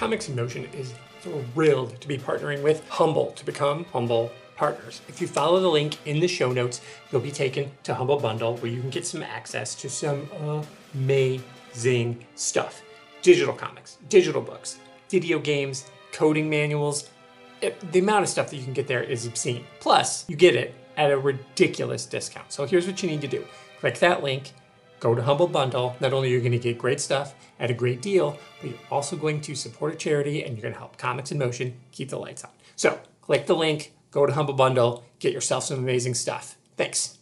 Comics in Motion is thrilled to be partnering with Humble to become Humble partners. If you follow the link in the show notes, you'll be taken to Humble Bundle where you can get some access to some amazing stuff digital comics, digital books, video games, coding manuals. It, the amount of stuff that you can get there is obscene. Plus, you get it at a ridiculous discount. So here's what you need to do click that link, go to Humble Bundle. Not only are you going to get great stuff at a great deal, but you're also going to support a charity and you're going to help Comics in Motion keep the lights on. So click the link, go to Humble Bundle, get yourself some amazing stuff. Thanks.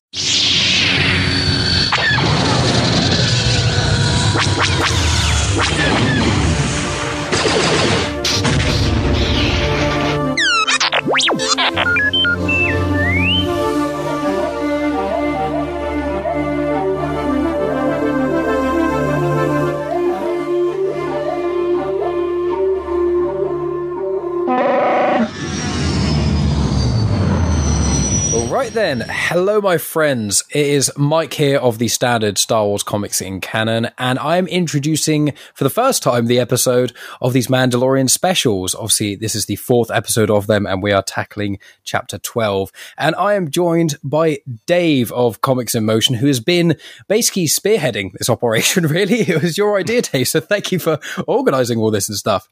Then, hello, my friends. It is Mike here of the standard Star Wars comics in canon, and I am introducing for the first time the episode of these Mandalorian specials. Obviously, this is the fourth episode of them, and we are tackling chapter 12. And I am joined by Dave of Comics in Motion, who has been basically spearheading this operation, really. It was your idea, Dave, so thank you for organizing all this and stuff.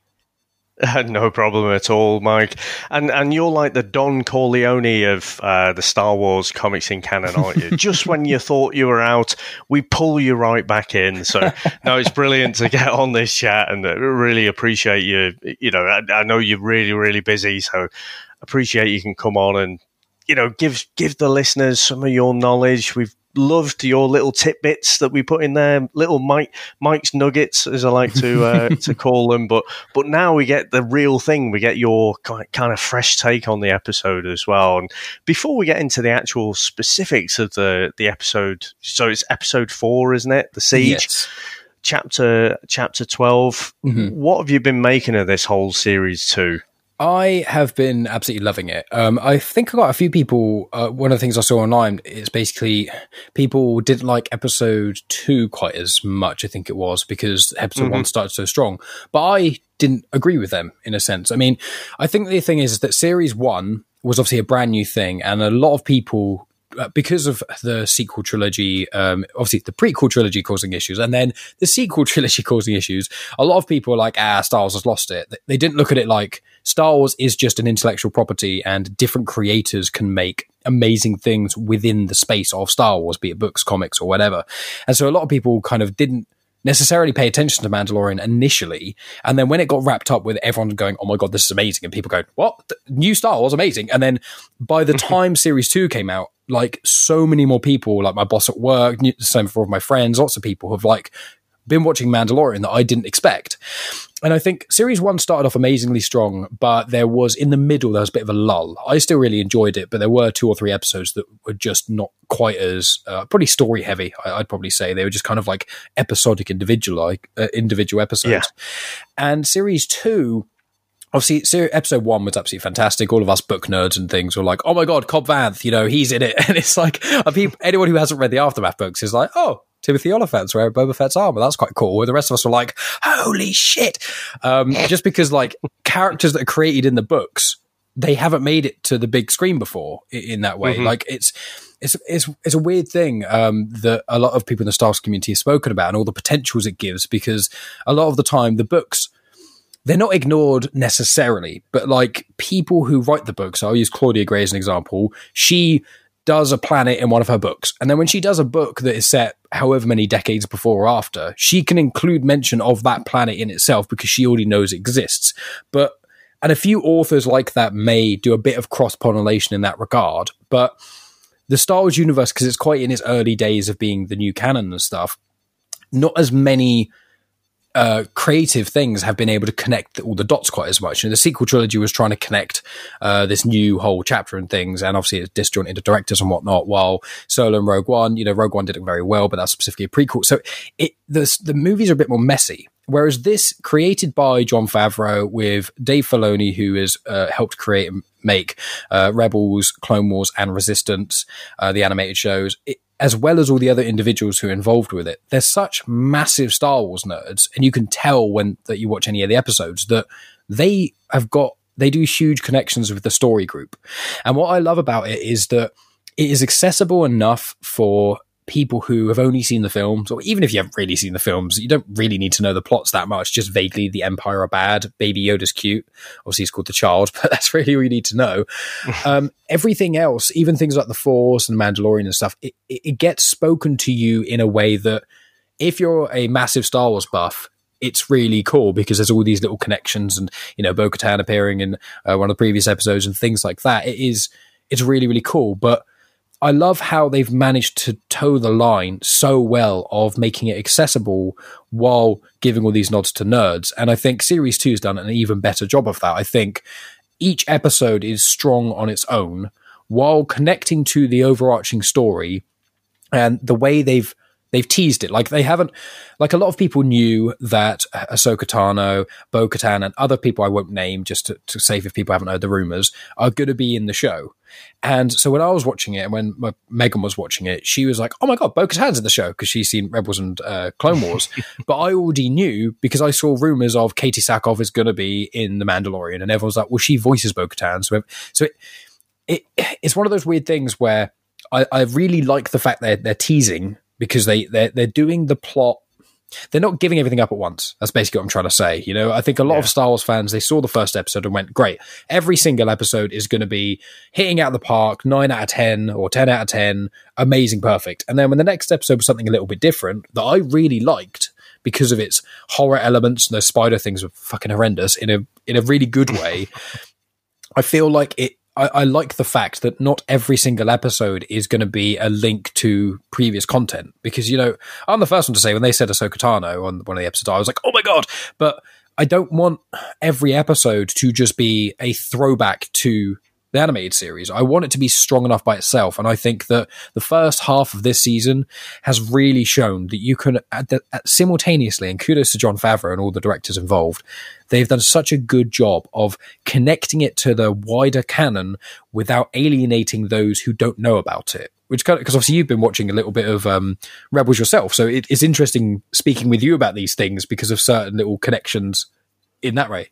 no problem at all, Mike. And and you're like the Don Corleone of uh, the Star Wars comics in canon, aren't you? Just when you thought you were out, we pull you right back in. So no, it's brilliant to get on this chat, and uh, really appreciate you. You know, I, I know you're really really busy, so appreciate you can come on and you know give give the listeners some of your knowledge. We've loved your little tidbits that we put in there, little Mike Mike's nuggets, as I like to uh, to call them. But but now we get the real thing. We get your kind of fresh take on the episode as well. And before we get into the actual specifics of the the episode, so it's episode four, isn't it? The siege. Yes. Chapter chapter 12 mm-hmm. What have you been making of this whole series too? I have been absolutely loving it. Um, I think I got a few people. Uh, one of the things I saw online is basically people didn't like episode two quite as much. I think it was because episode mm-hmm. one started so strong, but I didn't agree with them in a sense. I mean, I think the thing is, that series one was obviously a brand new thing, and a lot of people uh, because of the sequel trilogy, um, obviously the prequel trilogy causing issues, and then the sequel trilogy causing issues, a lot of people are like, ah, Star Wars has lost it. They didn't look at it like Star Wars is just an intellectual property, and different creators can make amazing things within the space of Star Wars, be it books, comics, or whatever. And so a lot of people kind of didn't necessarily pay attention to Mandalorian initially, and then when it got wrapped up with everyone going, "Oh my god, this is amazing," and people going, "What? The new Star Wars amazing?" And then by the mm-hmm. time Series Two came out, like so many more people, like my boss at work, the same for all my friends, lots of people have like been watching Mandalorian that I didn't expect. And I think series one started off amazingly strong, but there was in the middle, there was a bit of a lull. I still really enjoyed it, but there were two or three episodes that were just not quite as, uh, pretty story heavy, I, would probably say. They were just kind of like episodic individual, like uh, individual episodes. Yeah. And series two, obviously episode one was absolutely fantastic all of us book nerds and things were like oh my god cobb vanth you know he's in it and it's like people, anyone who hasn't read the aftermath books is like oh timothy olyphant's wearing boba fett's armor that's quite cool Where the rest of us were like holy shit um, just because like characters that are created in the books they haven't made it to the big screen before in that way mm-hmm. like it's it's it's it's a weird thing um, that a lot of people in the Star Wars community have spoken about and all the potentials it gives because a lot of the time the books they're not ignored necessarily, but like people who write the books, I'll use Claudia Gray as an example. She does a planet in one of her books. And then when she does a book that is set however many decades before or after, she can include mention of that planet in itself because she already knows it exists. But and a few authors like that may do a bit of cross pollination in that regard. But the Star Wars universe, because it's quite in its early days of being the new canon and stuff, not as many uh, creative things have been able to connect all the dots quite as much. And the sequel trilogy was trying to connect uh, this new whole chapter and things, and obviously it's disjointed directors and whatnot. While Solo and Rogue One, you know, Rogue One did it very well, but that's specifically a prequel. So it the the movies are a bit more messy. Whereas this, created by Jon Favreau with Dave Filoni, who has uh, helped create and make uh, Rebels, Clone Wars, and Resistance, uh, the animated shows, it, as well as all the other individuals who are involved with it, they're such massive Star Wars nerds, and you can tell when that you watch any of the episodes that they have got they do huge connections with the story group. And what I love about it is that it is accessible enough for people who have only seen the films, or even if you haven't really seen the films, you don't really need to know the plots that much. Just vaguely, the Empire are bad. Baby Yoda's cute. Obviously, he's called the Child, but that's really all you need to know. um, everything else, even things like the Force and Mandalorian and stuff, it, it gets spoken to you in a way that if you're a massive Star Wars buff, it's really cool because there's all these little connections and you know Bo-Katan appearing in uh, one of the previous episodes and things like that. It is it's really really cool, but I love how they've managed to toe the line so well of making it accessible while giving all these nods to nerds. And I think Series 2 has done an even better job of that. I think each episode is strong on its own while connecting to the overarching story and the way they've they've teased it. Like they haven't, like a lot of people knew that Ahsoka Tano, Bo Katan, and other people I won't name just to, to save if people haven't heard the rumors are going to be in the show. And so when I was watching it and when my, Megan was watching it, she was like, oh my God, Bo Katan's in the show because she's seen Rebels and uh, Clone Wars. but I already knew because I saw rumors of Katee Sackhoff is going to be in The Mandalorian. And everyone's like, well, she voices Bo Katan. So, so it, it, it's one of those weird things where I, I really like the fact that they're teasing because they they're, they're doing the plot they're not giving everything up at once. That's basically what I'm trying to say. You know, I think a lot yeah. of Star Wars fans they saw the first episode and went, "Great! Every single episode is going to be hitting out of the park, nine out of ten or ten out of ten, amazing, perfect." And then when the next episode was something a little bit different that I really liked because of its horror elements and the spider things were fucking horrendous in a in a really good way. I feel like it I, I, like the fact that not every single episode is going to be a link to previous content because you know I'm the first one to say when they said Ahsoka Tano on one of the episodes I was like oh my god! But I don't want every episode to just be a throwback to the animated series. I want it to be strong enough by itself. And I think that the first half of this season has really shown that you can at the, at simultaneously, and kudos to Jon Favreau and all the directors involved, they've done such a good job of connecting it to the wider canon without alienating those who don't know about it. Which kind because obviously you've been watching a little bit of um, Rebels yourself, so it, it's interesting speaking with you about these things because of certain little connections in that way.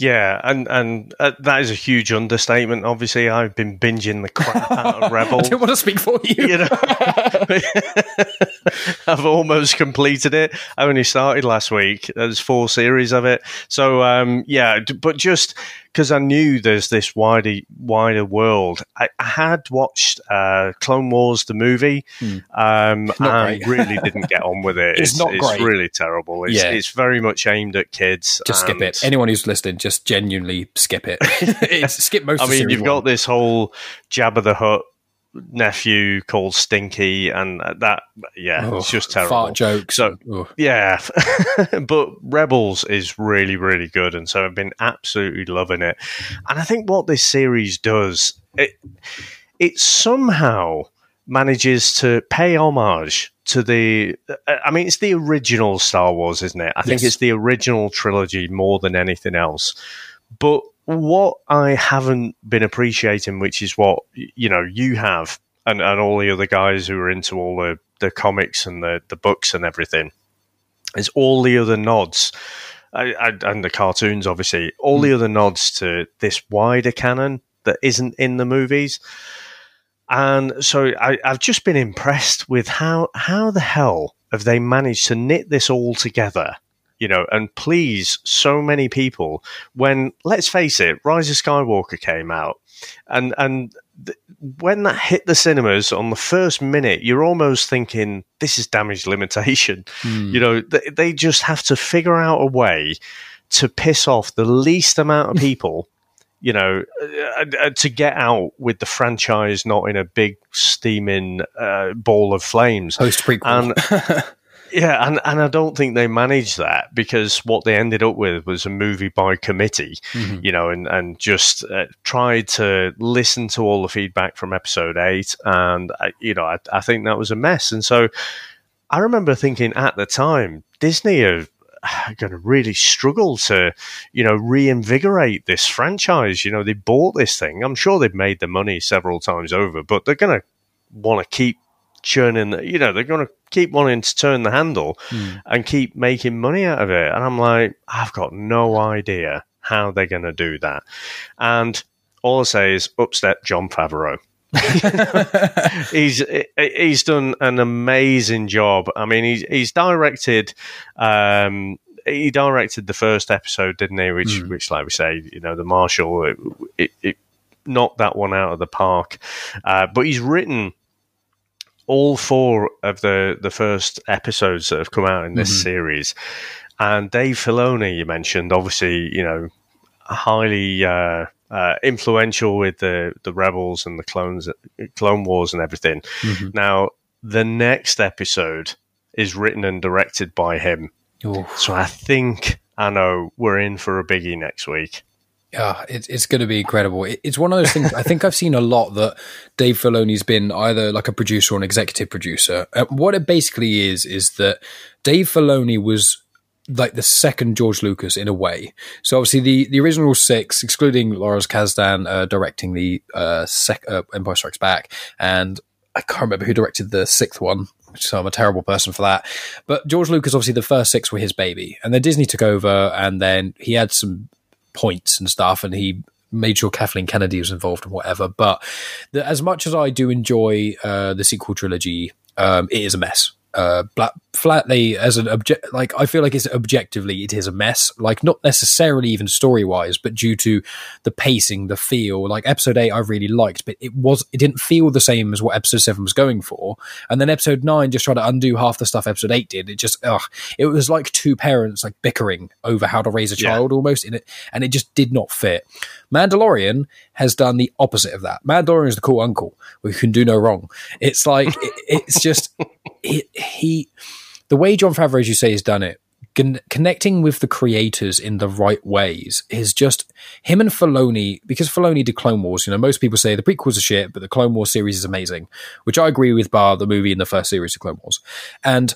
Yeah, and and uh, that is a huge understatement. Obviously, I've been binging the crap out of Rebel. I didn't want to speak for you. you know, I've almost completed it. I only started last week. There's four series of it. So um, yeah, but just because I knew there's this wider wider world. I, I had watched uh, Clone Wars the movie, hmm. um, and really didn't get on with it. it's, it's, not it's great. really terrible. It's, yeah. it's very much aimed at kids. Just skip it. Anyone who's listening, just genuinely skip it. skip most. I mean, you've one. got this whole Jabba the Hutt nephew called Stinky, and that yeah, oh, it's just terrible. Fart jokes. So oh. yeah, but Rebels is really really good, and so I've been absolutely loving it. And I think what this series does, it it somehow manages to pay homage to the I mean it's the original Star Wars, isn't it? I yes. think it's the original trilogy more than anything else. But what I haven't been appreciating, which is what you know you have, and, and all the other guys who are into all the, the comics and the, the books and everything, is all the other nods. I, I, and the cartoons, obviously, all mm. the other nods to this wider canon that isn't in the movies. And so I, I've just been impressed with how how the hell have they managed to knit this all together you know, and please so many people when, let's face it, Rise of Skywalker came out and, and th- when that hit the cinemas on the first minute, you're almost thinking, this is damage limitation. Mm. You know, th- they just have to figure out a way to piss off the least amount of people you know, uh, uh, to get out with the franchise not in a big steaming uh, ball of flames. Post prequel. Yeah, and, and I don't think they managed that because what they ended up with was a movie by committee, mm-hmm. you know, and, and just uh, tried to listen to all the feedback from episode eight. And, uh, you know, I, I think that was a mess. And so I remember thinking at the time, Disney are going to really struggle to, you know, reinvigorate this franchise. You know, they bought this thing. I'm sure they've made the money several times over, but they're going to want to keep churning. You know, they're going to keep wanting to turn the handle Mm. and keep making money out of it. And I'm like, I've got no idea how they're going to do that. And all I say is, upstep Jon Favreau. he's he's done an amazing job. I mean, he's he's directed. Um, he directed the first episode, didn't he? Which, Mm. which, like we say, you know, the Marshal, it, it, it knocked that one out of the park. Uh, but he's written all four of the the first episodes that have come out in this Mhm. series. And Dave Filoni, you mentioned, obviously, you know, highly uh, uh, influential with the the rebels and the clones, Clone Wars, and everything. Mhm. Now, the next episode is written and directed by him, Ooh. so I think I know we're in for a biggie next week. Yeah, it's it's going to be incredible. It, it's one of those things. I think I've seen a lot that Dave Filoni's been either like a producer or an executive producer. What it basically is is that Dave Filoni was like the second George Lucas in a way. So obviously the the original six, excluding Lawrence Kasdan uh, directing the uh, sec- uh, Empire Strikes Back, and I can't remember who directed the sixth one. So I'm a terrible person for that. But George Lucas, obviously, the first six were his baby, and then Disney took over, and then he had some points and stuff, and he made sure Kathleen Kennedy was involved and whatever. But the, as much as I do enjoy uh, the sequel trilogy, um, it is a mess. Uh, black, flatly as an object, like I feel like it's objectively it is a mess. Like not necessarily even story wise, but due to the pacing, the feel. Like episode eight, I really liked, but it was it didn't feel the same as what episode seven was going for. And then episode nine just tried to undo half the stuff episode eight did. It just, ugh, it was like two parents like bickering over how to raise a Yeah. child almost in it, and it just did not fit. Mandalorian has done the opposite of that. Mandalorian is the cool uncle who can do no wrong. It's like it, it's just it, he the way Jon Favreau, as you say, has done it. Con- connecting with the creators in the right ways is just him and Filoni because Filoni did Clone Wars. You know, most people say the prequels are shit, but the Clone Wars series is amazing, which I agree with. Bar the movie in the first series of Clone Wars, and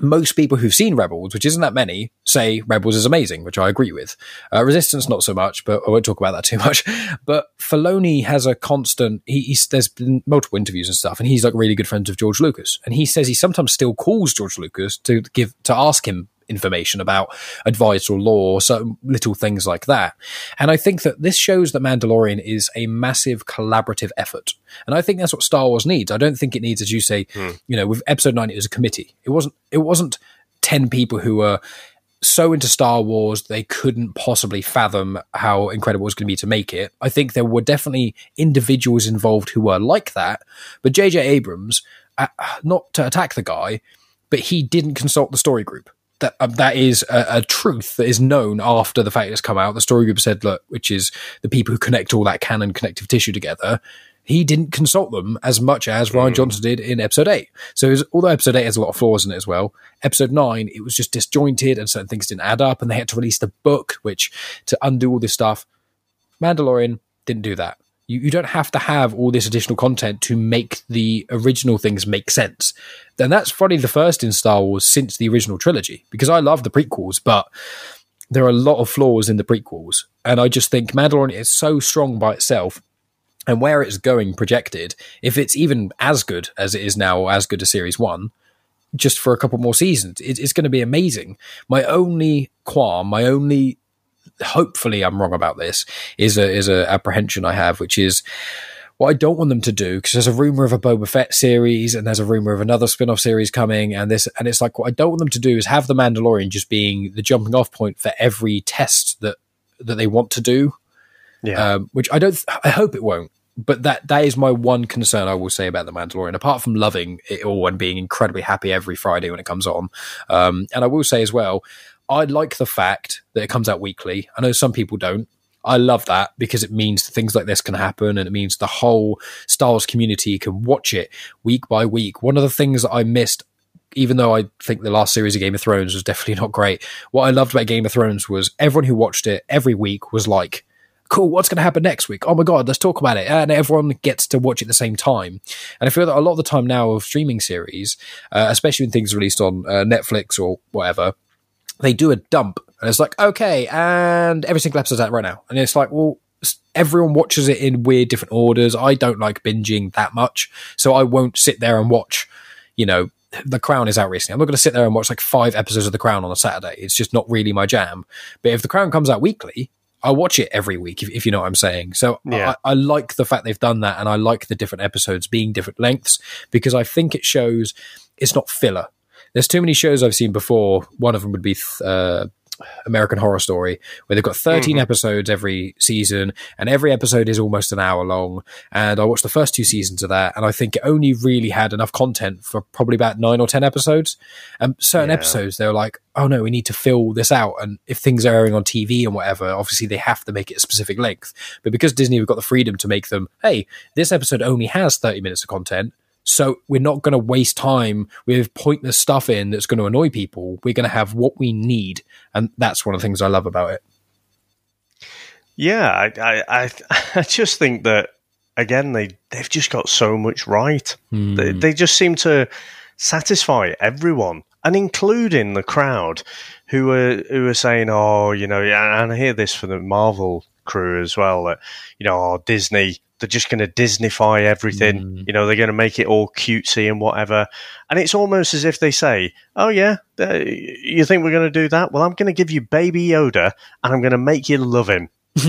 most people who've seen Rebels, which isn't that many, say Rebels is amazing, which I agree with. Uh, Resistance, not so much, but I won't talk about that too much. But Filoni has a constant. He, there's been multiple interviews and stuff, and he's like really good friends with George Lucas, and he says he sometimes still calls George Lucas to give to ask him information about advice or lore certain little things like that. And I think that this shows that Mandalorian is a massive collaborative effort. And I think that's what Star Wars needs. I don't think it needs, as you say, you know, with episode nine, it was a committee. It wasn't, it wasn't 10 people who were so into Star Wars they couldn't possibly fathom how incredible it was going to be to make it. I think there were definitely individuals involved who were like that, but J.J. Abrams, uh, not to attack the guy, but he didn't consult the story group. That um, that is a, a truth that is known after the fact has come out. The story group said, "Look," which is the people who connect all that canon connective tissue together. He didn't consult them as much as Rian Johnson did in episode eight. So, was, although episode eight has a lot of flaws in it as well, episode nine it was just disjointed and certain things didn't add up, and they had to release the book, which to undo all this stuff. Mandalorian didn't do that. You, you don't have to have all this additional content to make the original things make sense. Then that's probably the first in Star Wars since the original trilogy, because I love the prequels, but there are a lot of flaws in the prequels. And I just think Mandalorian is so strong by itself and where it's going projected, if it's even as good as it is now or as good as series one, just for a couple more seasons, it, it's going to be amazing. My only qualm, my only hopefully I'm wrong about this is a is a apprehension I have, which is what I don't want them to do because there's a rumor of a Boba Fett series and there's a rumor of another spin-off series coming and this and it's like what I don't want them to do is have the Mandalorian just being the jumping off point for every test that that they want to do Yeah. um, which I don't. I hope it won't. But that that is my one concern I will say about the Mandalorian. Apart from loving it all and being incredibly happy every Friday when it comes on, um, and I will say as well, I like the fact that it comes out weekly. I know some people don't. I love that because it means things like this can happen, and it means the whole Wars community can watch it week by week. One of the things that I missed even though I think the last series of Game of Thrones was definitely not great, what I loved about Game of Thrones was everyone who watched it every week was like, cool, what's going to happen next week? Oh my God, let's talk about it. And everyone gets to watch it at the same time. And I feel that a lot of the time now of streaming series, uh, especially when things are released on uh, Netflix or whatever, they do a dump. And it's like, okay, and every single episode's out right now. And it's like, well, everyone watches it in weird different orders. I don't like binging that much, so I won't sit there and watch, you know, The Crown is out recently. I'm not going to sit there and watch like five episodes of The Crown on a Saturday. It's just not really my jam. But if The Crown comes out weekly, I watch it every week, if, if, you know what I'm saying. So yeah. I, I, like the fact they've done that, and I like the different episodes being different lengths because I think it shows it's not filler. There's too many shows I've seen before. One of them would be uh, American Horror Story, where they've got 13 mm-hmm. episodes every season, and every episode is almost an hour long. And I watched the first two seasons of that, and I think it only really had enough content for probably about nine or 10 episodes. And certain yeah. episodes, they were like, oh no, we need to fill this out. And if things are airing on TV and whatever, obviously they have to make it a specific length. But because Disney have got the freedom to make them, hey, this episode only has 30 minutes of content, so we're not going to waste time with pointless stuff in that's going to annoy people. We're going to have what we need, and that's one of the things I love about it. Yeah, I I, I just think that again they they've just got so much right. Mm. They, they just seem to satisfy everyone, and including the crowd who are who are saying, "Oh, you know," and I hear this for the Marvel crew as well. That you know, oh, Disney they're just going to Disneyfy everything. Mm. You know, they're going to make it all cutesy and whatever. And it's almost as if they say, "Oh yeah, you think we're going to do that? Well, I'm going to give you Baby Yoda, and I'm going to make you love him."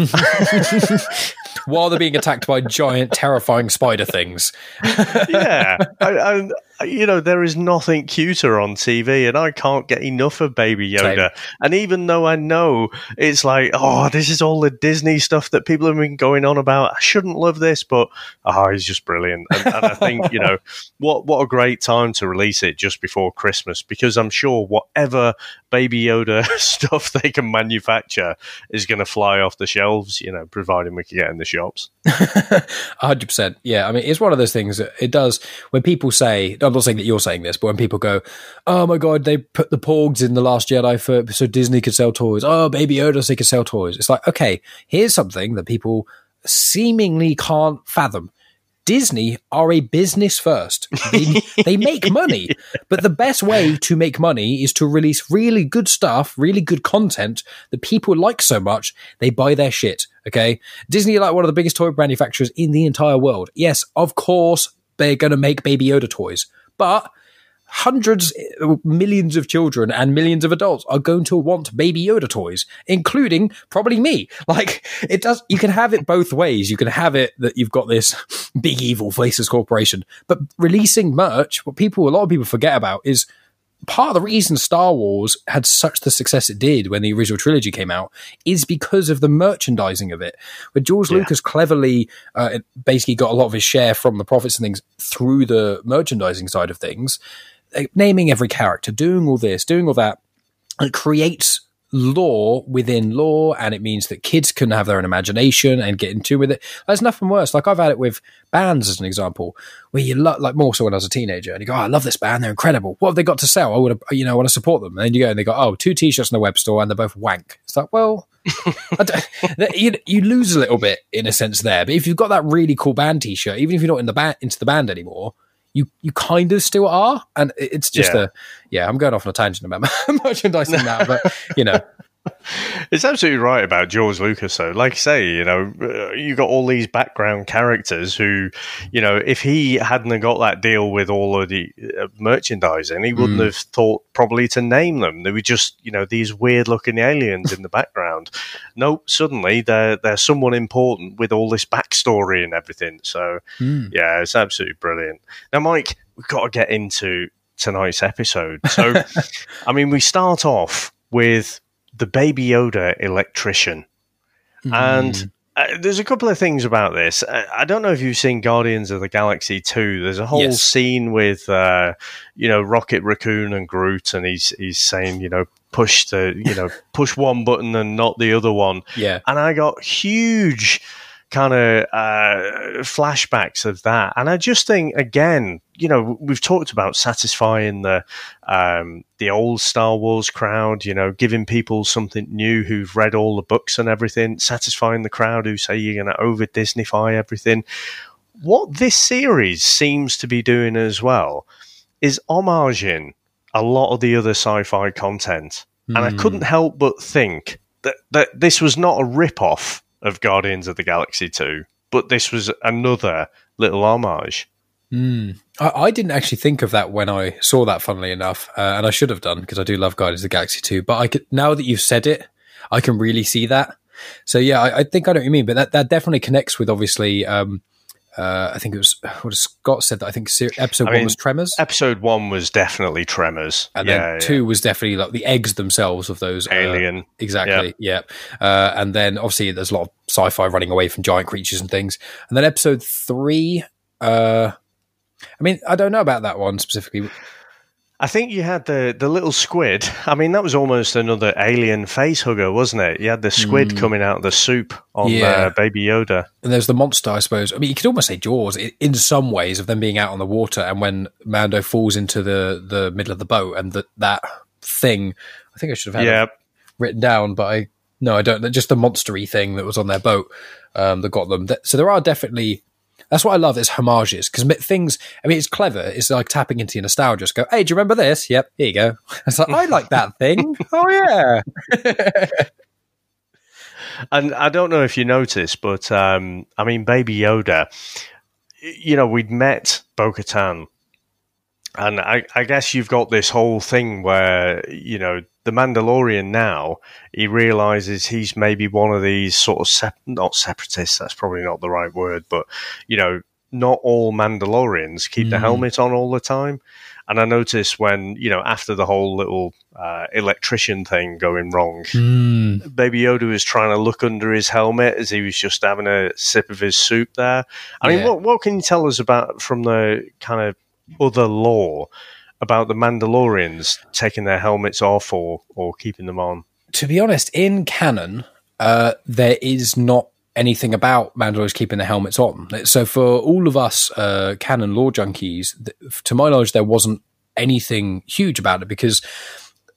While they're being attacked by giant, terrifying spider things. yeah, and you know, there is nothing cuter on TV, and I can't get enough of Baby Yoda. Same. And even though I know it's like, oh, this is all the Disney stuff that people have been going on about, I shouldn't love this, but ah, oh, he's just brilliant. And, and I think, you know, what what a great time to release it just before Christmas, because I'm sure whatever Baby Yoda stuff they can manufacture is going to fly off the shelves, you know, providing we can get in the shops. 100%. Yeah. I mean, it's one of those things that it does, when people say, oh, I'm not saying that you're saying this, but when people go, "Oh my god, they put the Porgs in the Last Jedi for so Disney could sell toys." Oh, Baby Yoda, so they could sell toys. It's like, okay, here's something that people seemingly can't fathom. Disney are a business first. They, they, make money, but the best way to make money is to release really good stuff, really good content that people like so much they buy their shit. Okay, Disney are like one of the biggest toy manufacturers in the entire world. Yes, of course they're going to make Baby Yoda toys. But hundreds, millions of children and millions of adults are going to want Baby Yoda toys, including probably me. Like it does, you can have it both ways. You can have it that you've got this big evil faceless corporation, but releasing merch, what people, a lot of people forget about is part of the reason Star Wars had such the success it did when the original trilogy came out is because of the merchandising of it. Where George yeah. Lucas cleverly uh, basically got a lot of his share from the profits and things through the merchandising side of things, naming every character, doing all this, doing all that, it creates lore within lore and it means that kids can have their own imagination and get into with it. There's nothing worse. Like I've had it with bands as an example, where you lo- like more so when I was a teenager, and you go, oh, "I love this band, they're incredible. What have they got to sell? I would, you know, I want to support them." And then you go and they go, "Oh, two t-shirts in the web store, and they're both wank." It's like, well. you, you lose a little bit in a sense there, but if you've got that really cool band T-shirt, even if you're not in the band into the band anymore, you you kind of still are, and it's just yeah. a yeah. I'm going off on a tangent about merchandising now, but you know, it's absolutely right about George Lucas, though. Like I say, you know, uh, you got all these background characters who, you know, if he hadn't got that deal with all of the uh, merchandising, he wouldn't mm. have thought probably to name them. They were just, you know, these weird looking aliens in the background. Nope, suddenly they're they're someone important with all this backstory and everything. So, mm. yeah, it's absolutely brilliant. Now, Mike, we've got to get into tonight's episode. So, I mean, we start off with the Baby Yoda electrician. Mm. And uh, there's a couple of things about this. Uh, I don't know if you've seen Guardians of the Galaxy 2. There's a whole yes. scene with, uh, you know, Rocket Raccoon and Groot, and he's he's saying, you know, push the, you know, push one button and not the other one. Yeah. And I got huge kind of uh, flashbacks of that. And I just think, again, you know, we've talked about satisfying the um, the old Star Wars crowd, you know, giving people something new who've read all the books and everything, satisfying the crowd who say you're going to over Disneyfy everything. What this series seems to be doing as well is homaging a lot of the other sci-fi content. Mm. And I couldn't hmm. help but think that, that this was not a rip-off of Guardians of the Galaxy 2, but this was another little homage. Mm. I, I, didn't actually think of that when I saw that, funnily enough, uh, and I should have done because I do love Guardians of the Galaxy 2. But I could, now that you've said it, I can really see that. So yeah, I, I think I know what you mean, but that, that definitely connects with obviously um, uh, I think it was what Scott said that I think episode I one was Tremors. Episode one was definitely Tremors, and yeah, then two yeah. was definitely like the eggs themselves of those uh, Alien. Uh, exactly, yeah. yeah. Uh, and then obviously there's a lot of sci-fi running away from giant creatures and things. And then episode three, uh, I mean, I don't know about that one specifically. I think you had the, the little squid. I mean, that was almost another alien face hugger, wasn't it? You had the squid mm. coming out of the soup on yeah. uh, Baby Yoda. And there's the monster, I suppose. I mean, you could almost say Jaws in some ways of them being out on the water and when Mando falls into the, the middle of the boat and the, that thing, I think I should have had yeah. written down, but I, no, I don't. Just the monstery thing that was on their boat um, that got them. So there are definitely that's what I love is homages because things. I mean, it's clever. It's like tapping into your nostalgia. Just go, hey, do you remember this? Yep, here you go. It's like I like that thing. oh yeah. and I don't know if you noticed, but um, I mean, Baby Yoda. You know, we'd met Bo Katan and I, I, guess you've got this whole thing where you know the Mandalorian now he realizes he's maybe one of these sort of sep- not separatists. That's probably not the right word, but you know, not all Mandalorians keep mm. the helmet on all the time. And I noticed when you know after the whole little uh, electrician thing going wrong, mm. Baby Yoda was trying to look under his helmet as he was just having a sip of his soup there. I yeah. mean, what what can you tell us about from the kind of other lore about the Mandalorians taking their helmets off or or keeping them on? To be honest, in canon, uh, there is not anything about Mandalorians keeping their helmets on. So for all of us uh, canon lore junkies, to my knowledge, there wasn't anything huge about it because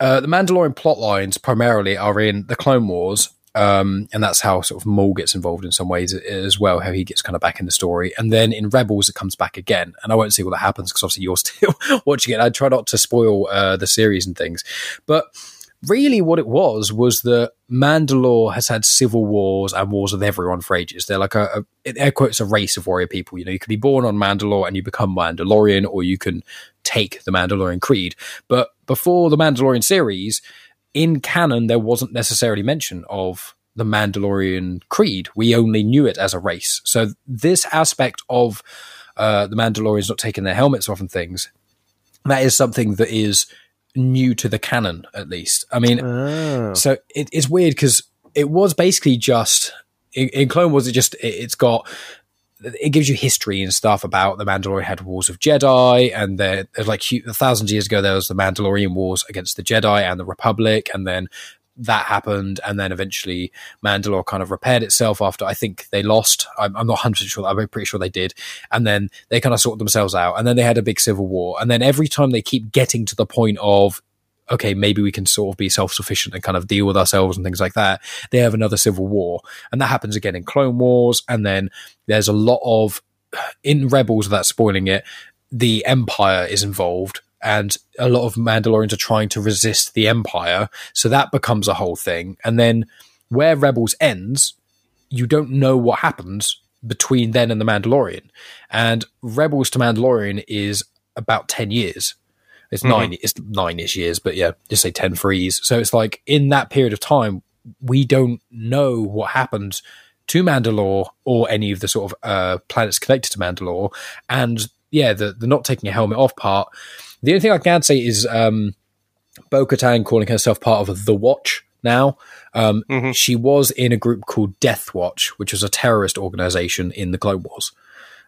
uh, the Mandalorian plot lines primarily are in the Clone Wars um, and that's how sort of Maul gets involved in some ways as well, how he gets kind of back in the story. And then in Rebels, it comes back again. And I won't see what that happens because obviously you're still watching it. I try not to spoil uh, the series and things. But really what it was was that Mandalore has had civil wars and wars with everyone for ages. They're like a, a air quotes a race of warrior people. You know, you can be born on Mandalore and you become Mandalorian, or you can take the Mandalorian creed. But before the Mandalorian series, in canon, there wasn't necessarily mention of the Mandalorian creed. We only knew it as a race. So this aspect of uh, the Mandalorians not taking their helmets off and things, that is something that is new to the canon, at least. I mean, oh. so it, it's weird because it was basically just in, in Clone Wars. It just it, it's got it gives you history and stuff about the Mandalorian had wars of Jedi, and there, like a thousand years ago, there was the Mandalorian wars against the Jedi and the Republic, and then that happened, and then eventually Mandalore kind of repaired itself after I think they lost. I'm, I'm not 100 sure. I'm pretty sure they did, and then they kind of sorted themselves out, and then they had a big civil war, and then every time they keep getting to the point of okay, maybe we can sort of be self sufficient and kind of deal with ourselves and things like that. They have another civil war. And that happens again in Clone Wars. And then there's a lot of, in Rebels, that's spoiling it, the Empire is involved. And a lot of Mandalorians are trying to resist the Empire. So that becomes a whole thing. And then where Rebels ends, you don't know what happens between then and the Mandalorian. And Rebels to Mandalorian is about 10 years it's mm-hmm. nine. It's nine-ish years, but yeah, just say ten freeze. So it's like in that period of time, we don't know what happened to Mandalore or any of the sort of uh, planets connected to Mandalore. And yeah, the the not taking a helmet off part. The only thing I can say is um, Bo Katan calling herself part of the Watch now. Um, mm-hmm. She was in a group called Death Watch, which was a terrorist organization in the Clone Wars.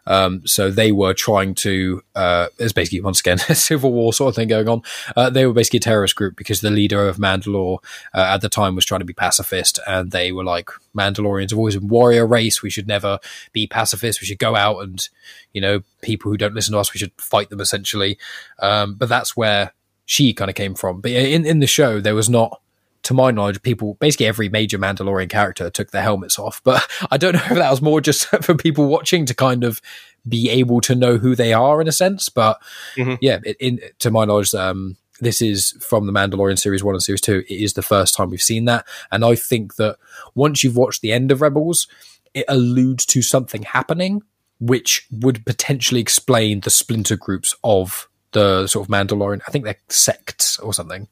Um, so they were trying to, uh, there's basically once again a civil war sort of thing going on. Uh, they were basically a terrorist group because the leader of Mandalore uh, at the time was trying to be pacifist, and they were like, Mandalorians have always been warrior race. We should never be pacifist. We should go out and, you know, people who don't listen to us, we should fight them essentially. Um, but that's where she kind of came from. But in in the show, there was not to my knowledge, people basically every major Mandalorian character took their helmets off. But I don't know if that was more just for people watching to kind of be able to know who they are in a sense. But mm-hmm. yeah, in, to my knowledge, um, this is from the Mandalorian series one and series two. It is the first time we've seen that, and I think that once you've watched the end of Rebels, it alludes to something happening, which would potentially explain the splinter groups of the sort of Mandalorian. I think they're sects or something.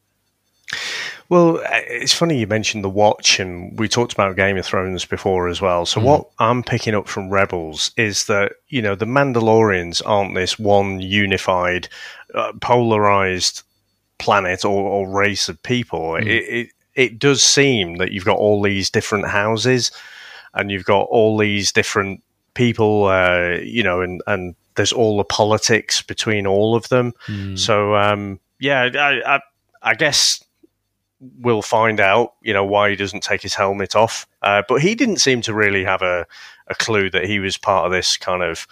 Well, uh, it's funny you mentioned the watch, and we talked about Game of Thrones before as well. So, mm. what I'm picking up from Rebels is that, you know, the Mandalorians aren't this one unified, uh, polarized planet or, or, race of people. Mm. It, it, it does seem that you've got all these different houses and you've got all these different people, uh, you know, and, and there's all the politics between all of them. Mm. So, um, yeah, I, I, I guess we'll find out, you know, why he doesn't take his helmet off. Uh, but he didn't seem to really have a, a clue that he was part of this kind of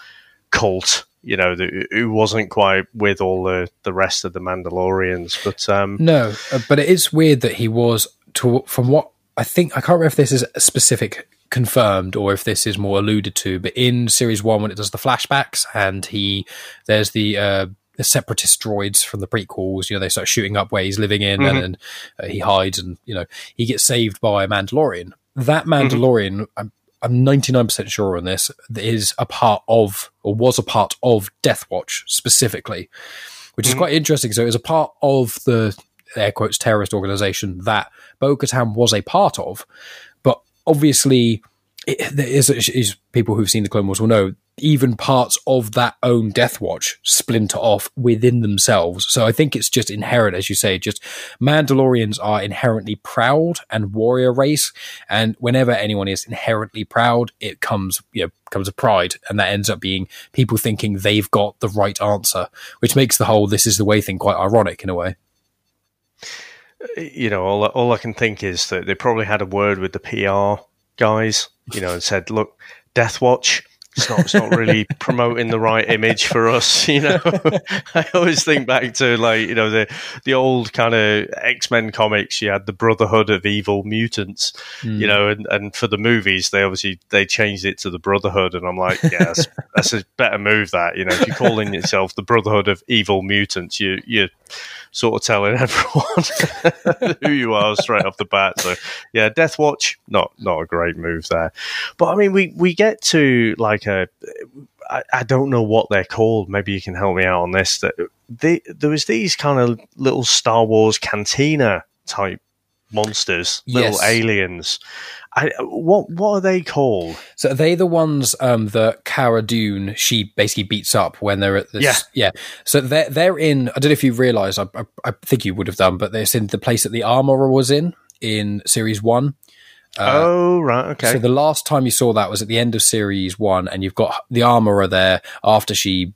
cult, you know, that, who wasn't quite with all the, the rest of the Mandalorians. But um, no, uh, but it is weird that he was, to, from what I think, I can't remember if this is specific confirmed or if this is more alluded to, but in series one, when it does the flashbacks and he, there's the, uh, the separatist droids from the prequels. You know, they start shooting up where he's living in, mm-hmm. and, and uh, he hides, and you know, he gets saved by a Mandalorian. That. Mandalorian, mm-hmm. I'm, I'm 99% sure on this, is a part of, or was a part of Death Watch specifically, which is mm-hmm. quite interesting. So it was a part of the air quotes terrorist organization that Bo Katan was a part of, but obviously. It, there is, is people who've seen the Clone Wars will know even parts of that own Death Watch splinter off within themselves. So I think it's just inherent, as you say, just Mandalorians are inherently proud and warrior race. And whenever anyone is inherently proud, it comes, you know, comes a pride. And that ends up being people thinking they've got the right answer, which makes the whole this is the way thing quite ironic in a way. You know, all, all I can think is that they probably had a word with the PR guys, you know, and said, look, Death Watch, it's not, it's not really promoting the right image for us, you know. I always think back to like you know the the old kind of X Men comics. You had the Brotherhood of Evil Mutants, mm. you know, and, and for the movies they obviously they changed it to the Brotherhood, and I'm like, yeah, that's, that's a better move. That you know, if you're calling yourself the Brotherhood of Evil Mutants, you you sort of telling everyone who you are straight off the bat. So yeah, Death Watch, not not a great move there. But I mean, we we get to like a. I, don't know what they're called. Maybe you can help me out on this. That there was these kind of little Star Wars cantina type monsters, little yes. aliens. I, what what are they called? So are they the ones um, that Cara Dune she basically beats up when they're at this? Yeah, yeah. So they're they're in. I don't know if you realise. I, I, I think you would have done, but they're in the place that the armorer was in in series one. Uh, oh right, okay. So the last time you saw that was at the end of series one, and you've got the armorer there after she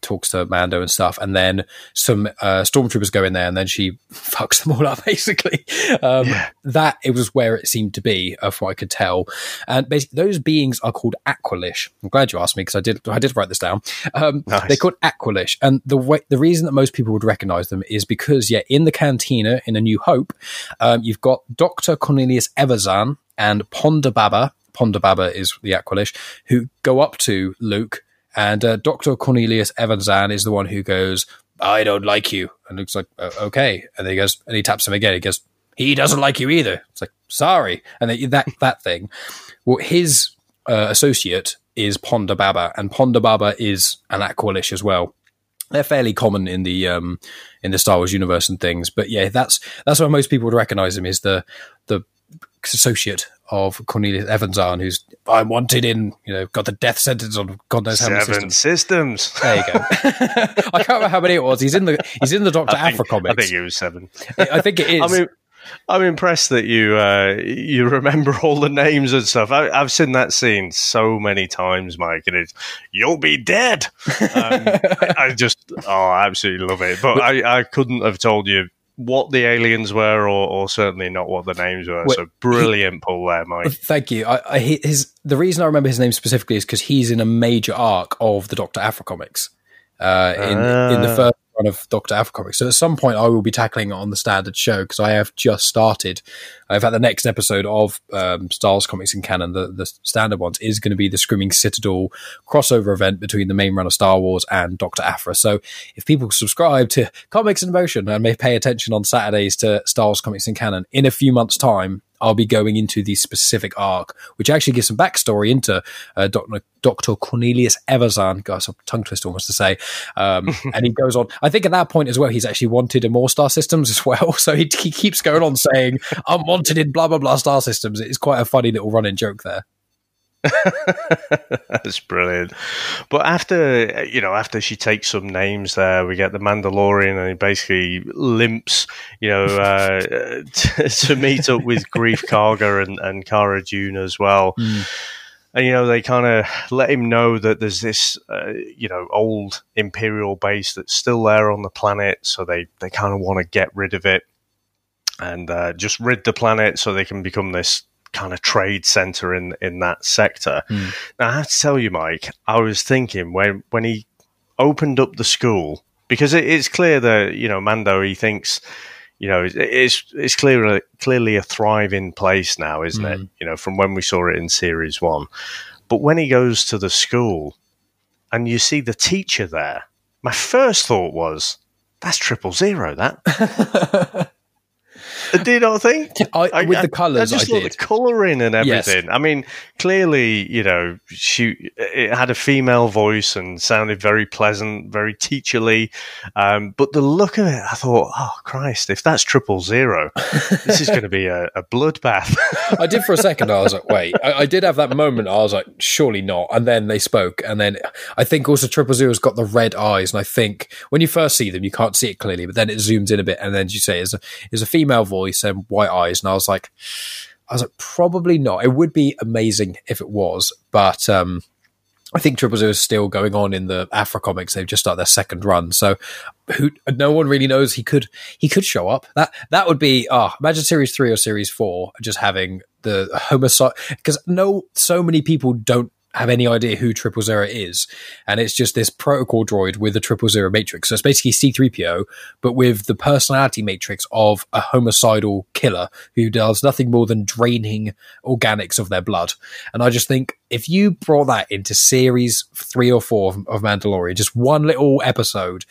talks to Mando and stuff, and then some uh, stormtroopers go in there, and then she fucks them all up. Basically, um, yeah. that it was where it seemed to be, uh, from what I could tell. And basically, those beings are called Aqualish. I'm glad you asked me because I did I did write this down. Um, nice. They're called Aqualish, and the way the reason that most people would recognize them is because yeah, in the cantina in A New Hope, um, you've got Doctor Cornelius Evazan and Ponda Baba. Ponda Baba is the Aqualish who go up to Luke and uh, Dr. Cornelius Evazan is the one who goes, I don't like you. And looks like, okay. And then he goes, and he taps him again. He goes, he doesn't like you either. It's like, sorry. And that, that thing. Well, his uh, associate is Ponda Baba, and Ponda Baba is an Aqualish as well. They're fairly common in the um, in the Star Wars universe and things, but yeah, that's that's why most people would recognize him is the the associate of Cornelius Evazan, who's I'm wanted in, you know, got the death sentence on God knows how many systems. systems. There you go. I can't remember how many it was. He's in the he's in the Doctor Aphra comics. I think it was seven. I think it is. I mean, I'm impressed that you uh, you remember all the names and stuff. I, have seen that scene so many times, Mike, and it's "You'll be dead." Um, I, I, just oh, I absolutely love it. But I, I couldn't have told you what the aliens were, or, or certainly not what the names were. so brilliant he, pull there, Mike. Thank you. I, I, his the reason I remember his name specifically is because he's in a major arc of the Doctor Aphra comics. Uh, in in the ah. first of Doctor Aphra comics. So at some point, I will be tackling it on the standard show because I have just started. In fact, the next episode of um, Star Wars comics in canon, the, the standard ones, is going to be the Screaming Citadel crossover event between the main run of Star Wars and Doctor Aphra. So if people subscribe to Comics in Motion and may pay attention on Saturdays to Star Wars comics in canon, in a few months' time, I'll be going into the specific arc, which actually gives some backstory into uh, Dr. Dr. Cornelius Evazan. Got some tongue twist almost to say. Um, and he goes on. I think at that point as well, he's actually wanted in more star systems as well. So he, he keeps going on saying, I'm wanted in blah, blah, blah star systems. It's quite a funny little running joke there. That's brilliant. But after you know, after she takes some names there, we get the Mandalorian, and he basically limps, you know, uh, to, to meet up with Greef Karga and, and Cara Dune as well. Mm. And you know, they kind of let him know that there's this, uh, you know, old Imperial base that's still there on the planet. So they they kind of want to get rid of it and uh, just rid the planet so they can become this kind of trade center in in that sector. Mm. Now I have to tell you, Mike, I was thinking when when he opened up the school because it, it's clear that you know Mando he thinks you know it's it's clearly clearly a thriving place now, isn't mm. it? Hmm. You know from when we saw it in series one, but when he goes to the school and you see the teacher there, my first thought was that's triple zero that. Did you not think? I, I, with the colours, I, just I the colouring and everything. Yes. I mean, clearly, you know, she it had a female voice and sounded very pleasant, very teacherly. Um, but the look of it, I thought, oh Christ, if that's triple zero, this is going to be a, a bloodbath. I did for a second. I was like, wait. I, I, did have that moment. I was like, surely not. And then they spoke, and then I think also triple zero's got the red eyes, and I think when you first see them, you can't see it clearly, but then it zooms in a bit, and then you say, "Is a is a female voice." Voice and white eyes, and I was like, I was like, probably not. It would be amazing if it was, but um, I think Triple Zero is still going on in the Aphra comics. They've just started their second run, so who no one really knows he could he could show up. That that would be oh, imagine series three or series four just having the homicide because no so many people don't have any idea who Triple Zero is. And it's just this protocol droid with a Triple Zero matrix. So it's basically C3PO, but with the personality matrix of a homicidal killer who does nothing more than draining organics of their blood. And I just think if you brought that into series three or four of, of Mandalorian, just one little episode,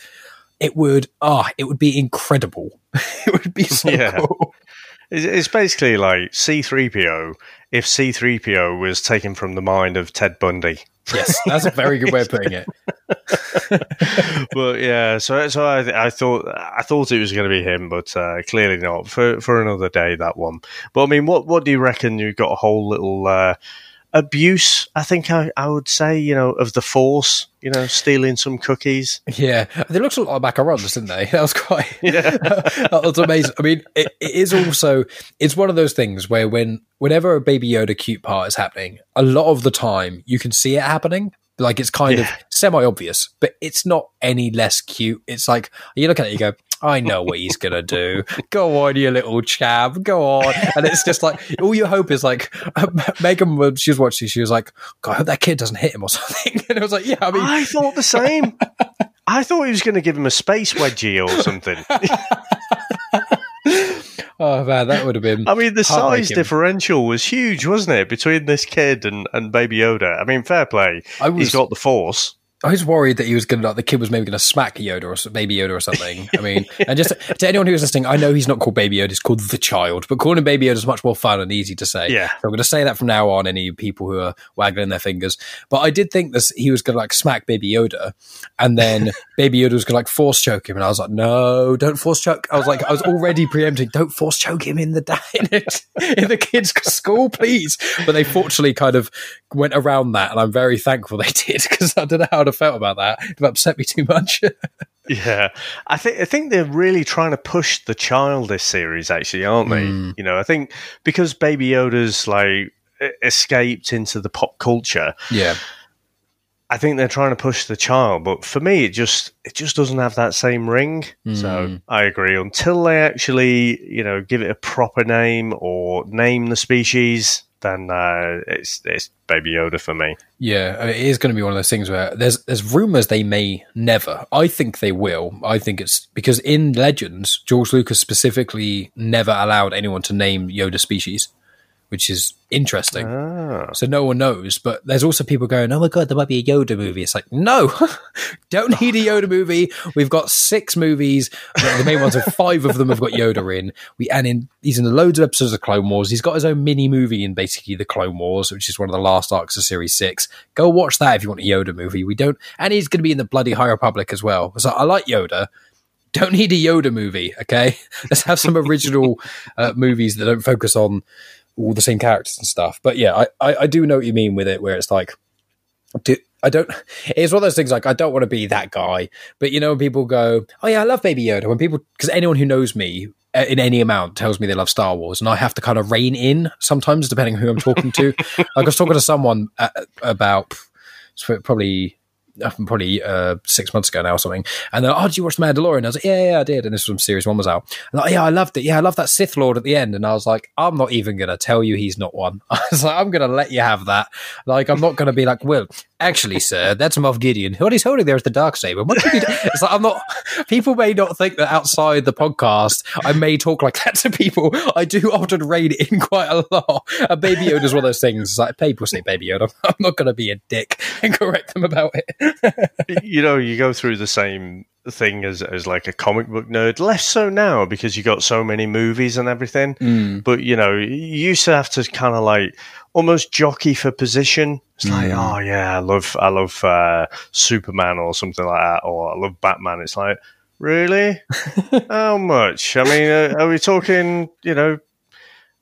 it would, ah, oh, it would be incredible. it would be so yeah. cool. It's basically like C3PO if C3PO was taken from the mind of Ted Bundy. Yes, that's a very good way of putting it. but yeah, so so I, I, thought I thought it was going to be him, but uh, clearly not. For for another day, that one. But I mean, what what do you reckon? You've got a whole little. Uh, abuse, I think I, I would say, you know, of the force, you know, stealing some cookies. Yeah. They looked a lot like macarons, didn't they? That was quite, yeah. that was amazing. I mean, it, it is also, it's one of those things where when, whenever a Baby Yoda cute part is happening, a lot of the time you can see it happening. Like it's kind yeah. of semi obvious, but it's not any less cute. It's like, you look at it, you go, I know what he's gonna do. Go on, you little chap. Go on. And it's just like all your hope is like uh, Megan. When she was watching, she was like, "God, I hope that kid doesn't hit him or something." And I was like, "Yeah." I mean, I thought the same. I thought he was going to give him a space wedgie or something. oh man, that would have been. I mean, the size differential was huge, wasn't it, between this kid and, and Baby Yoda? I mean, fair play. Was, He's got the Force. I was worried that he was going to, like, the kid was maybe going to smack Yoda or Baby Yoda or something. I mean, and just to anyone who's listening, I know he's not called Baby Yoda, he's called the child, but calling him Baby Yoda is much more fun and easy to say. Yeah. So I'm going to say that from now on, any people who are waggling their fingers. But I did think this, he was going to like smack Baby Yoda and then Baby Yoda was going to like force choke him. And I was like, no, don't force choke. I was like, I was already preempting, don't force choke him in the, in, in the kids' school, please. But they fortunately kind of went around that. And I'm very thankful they did because I don't know how I'd have felt about that have upset me too much. yeah, I think I think they're really trying to push the child this series, actually, aren't they? Mm. You know, I think because Baby Yoda's like escaped into the pop culture. Yeah. I think they're trying to push the child, but for me, it just it just doesn't have that same ring. So I agree. Until they actually, you know, give it a proper name or name the species, then uh, it's it's Baby Yoda for me. Yeah, it is going to be one of those things where there's there's rumors they may never. I think they will. I think it's because in Legends, George Lucas specifically never allowed anyone to name Yoda species, which is interesting. Ah. So no one knows. But there's also people going, "Oh my god, there might be a Yoda movie." It's like, no, don't need a Yoda movie. We've got six movies. The main ones are five of them have got Yoda in. We and in he's in loads of episodes of Clone Wars. He's got his own mini movie in basically the Clone Wars, which is one of the last arcs of Series Six. Go watch that if you want a Yoda movie. We don't, and he's going to be in the bloody High Republic as well. So I like Yoda. Don't need a Yoda movie, okay? Let's have some original uh, movies that don't focus on all the same characters and stuff. But yeah, I, I, I do know what you mean with it, where it's like, do, I don't. It's one of those things like I don't want to be that guy, but you know, when people go, "Oh yeah, I love Baby Yoda," when people because anyone who knows me uh, in any amount tells me they love Star Wars, and I have to kind of rein in sometimes depending on who I'm talking to. like I was talking to someone uh, about probably probably uh, six months ago now or something. And then, oh, did you watch Mandalorian? I was like, yeah, yeah, I did. And this was when Series 1 was out. And like, yeah, I loved it. Yeah, I love that Sith Lord at the end. And I was like, I'm not even going to tell you he's not one. I was like, I'm going to let you have that. Like, I'm not going to be like, Will, actually, sir, that's Moff Gideon. What he's holding there is the dark saber. What he do? It's like, I'm not, people may not think that outside the podcast, I may talk like that to people. I do often rein in quite a lot. And Baby Yoda's one of those things. It's like, people say Baby Yoda. I'm not going to be a dick and correct them about it. you know, you go through the same thing as as like a comic book nerd. Less so now because you got so many movies and everything. Mm. But you know, you used to have to kind of like almost jockey for position. It's like, Mm. oh yeah, I love I love uh, Superman or something like that, or I love Batman. It's like, really? How much? I mean, uh, are we talking? You know.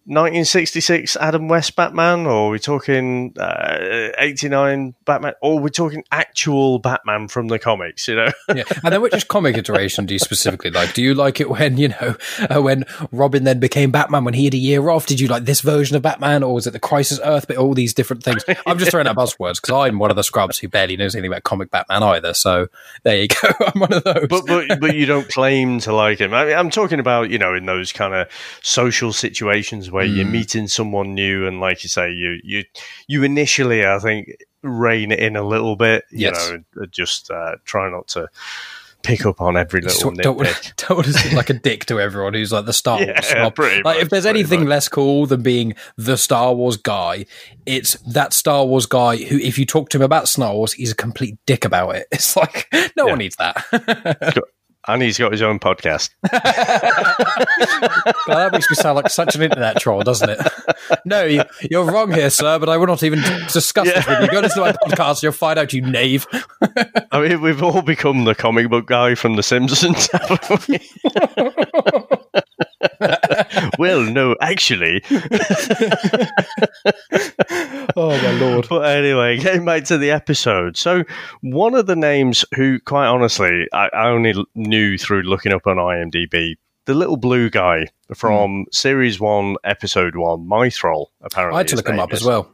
1966 Adam West Batman, or are we talking uh, 89 Batman, or we're we talking actual Batman from the comics? You know, yeah. And then which comic iteration do you specifically like? Do you like it when, you know, uh, when Robin then became Batman when he had a year off? Did you like this version of Batman or was it the Crisis Earth but All these different things. I'm just throwing out buzzwords because I'm one of the scrubs who barely knows anything about comic Batman either. So there you go. I'm one of those. but but but you don't claim to like him. I mean, I'm talking about you know in those kind of social situations where you're meeting someone new, and like you say, you you you initially, I think, rein it in a little bit. You Yes. know, just uh, try not to pick up on every little don't, don't, want, don't want to seem like a dick to everyone who's like the Star Wars Yeah, snob. Like, much, if there's anything much. less cool than being the Star Wars guy, it's that Star Wars guy who, if you talk to him about Star Wars, he's a complete dick about it. It's like no Yeah. one needs that. And he's got his own podcast. God, that makes me sound like such an internet troll, doesn't it? No, you, you're wrong here, sir. But I will not even discuss this with you. Go listen to my podcast. You'll find out, you knave. I mean, we've all become the comic book guy from The Simpsons, haven't we? well, no, actually. Oh my lord! But anyway, getting back to the episode. So, one of the names who, quite honestly, I, I only knew through looking up on IMDb, the little blue guy from hmm. Series 1, Episode 1, Mythrol, apparently. I had to look him up is. as well.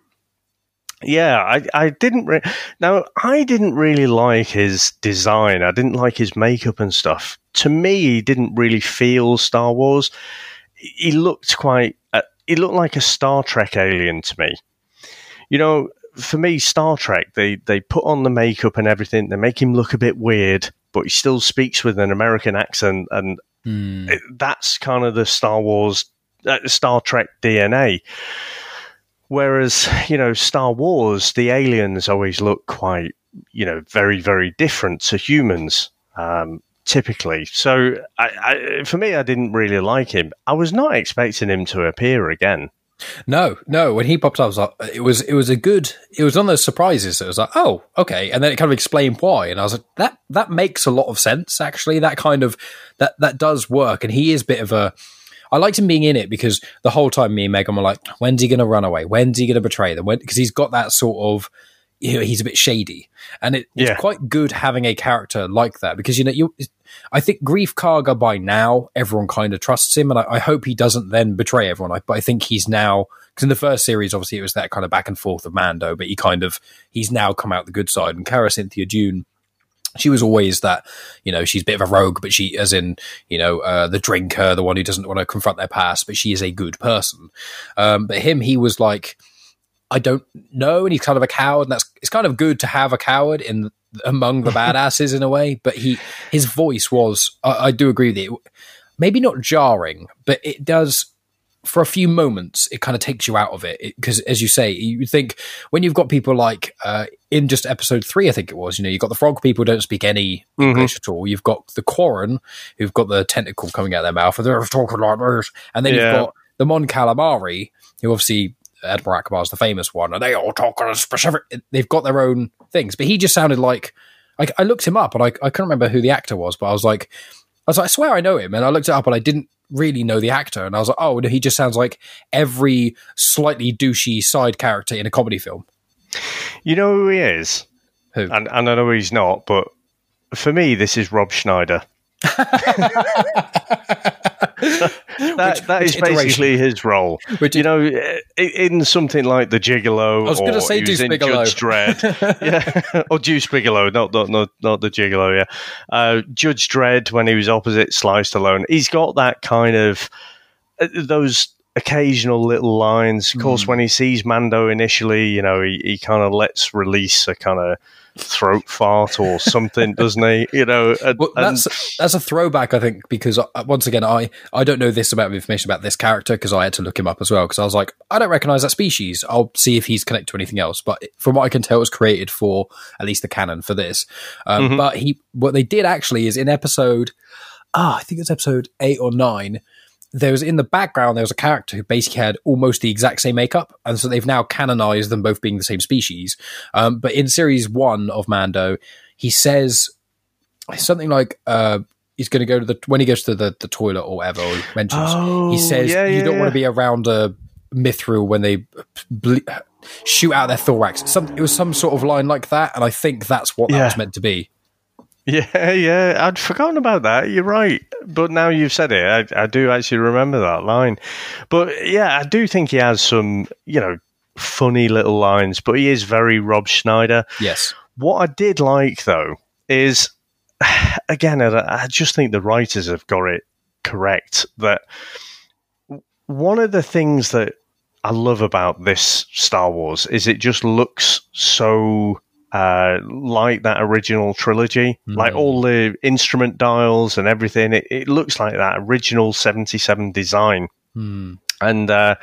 Yeah, I, I didn't. Re- now, I didn't really like his design. I didn't like his makeup and stuff. To me, he didn't really feel Star Wars. He looked quite. Uh, he looked like a Star Trek alien to me. You know, for me, Star Trek, they they put on the makeup and everything. They make him look a bit weird, but he still speaks with an American accent, and Hmm. it- that's kind of the Star Wars, uh, Star Trek DNA. Whereas, you know, Star Wars, the aliens always look quite, you know, very, very different to humans, um, typically. So, I, I, for me, I didn't really like him. I was not expecting him to appear again. No, no. When he popped up, was like, it was it was a good. It was one of those surprises. It was like, oh, okay, and then it kind of explained why, and I was like, that that makes a lot of sense. Actually, that kind of that that does work, and he is a bit of a. I liked him being in it because the whole time me and Megan were like, when's he going to run away? When's he going to betray them? Because he's got that sort of. You know, he's a bit shady, and it, it's Yeah. quite good having a character like that because you know you. I think Greef Karga by now everyone kind of trusts him, and I, I hope he doesn't then betray everyone. I, but I think he's now because in the first series, obviously, it was that kind of back and forth of Mando, but he kind of he's now come out the good side. And Cara Cynthia June she was always that, you know, she's a bit of a rogue, but she, as in, you know, uh, the drinker, the one who doesn't want to confront their past, but she is a good person. Um, but him, he was like, I don't know, and he's kind of a coward, and that's it's kind of good to have a coward in among the badasses in a way. But he, his voice was, I, I do agree with you, maybe not jarring, but it does for a few moments, it kind of takes you out of it because, as you say, you think when you've got people like uh, in just episode three, I think it was. You know, you've got the frog people who don't speak any mm-hmm. English at all. You've got the Quarren who've got the tentacle coming out of their mouth and they're talking like this, and then yeah. you've got the Mon Calamari who obviously Admiral Ackbar's the famous one, and they all talk on a specific. They've got their own things, but he just sounded like. I, I looked him up, and I, I couldn't remember who the actor was, but I was like, I was like, I swear I know him, and I looked it up, and I didn't really know the actor, and I was like, oh, no, he just sounds like every slightly douchey side character in a comedy film. You know who he is? Who? And, and I know he's not, but for me, this is Rob Schneider. That, which, that is basically his role. Which you know, in something like the Gigolo, I was going to say Deuce Bigalow, Judge Dredd, yeah, or Deuce Bigalow, not not not, not the Gigolo, yeah. Uh, Judge Dredd when he was opposite Sly Stallone. he's got that kind of uh, those occasional little lines. Of course, mm. when he sees Mando initially, you know, he, he kind of lets release a kind of throat fart or something, doesn't he? You know, and, well, that's that's a throwback, I think, because uh, once again, I I don't know this amount of information about this character because I had to look him up as well because I was like, I don't recognize that species. I'll see if he's connected to anything else. But from what I can tell, it was created for at least the canon for this. Um, mm-hmm. But he, what they did actually is in episode, ah, I think it's episode eight or nine there was in the background there was a character who basically had almost the exact same makeup, and so they've now canonized them both being the same species. Um, but in series one of Mando, he says something like uh, he's going to go to the when he goes to the, the toilet or whatever. Or he mentions oh, he says yeah, you yeah, don't yeah. want to be around a Mythrol when they ble- shoot out their thorax. Some it was some sort of line like that, and I think that's what that was meant to be. Yeah, yeah, I'd forgotten about that. You're right, but now you've said it, I, I do actually remember that line. But yeah, I do think he has some, you know, funny little lines. But he is very Rob Schneider. Yes. What I did like though is, again, I just think the writers have got it correct. That one of the things that I love about this Star Wars is it just looks so uh, like that original trilogy, mm. like all the instrument dials and everything. It, it, looks like that original 77 design. Mm. And, uh,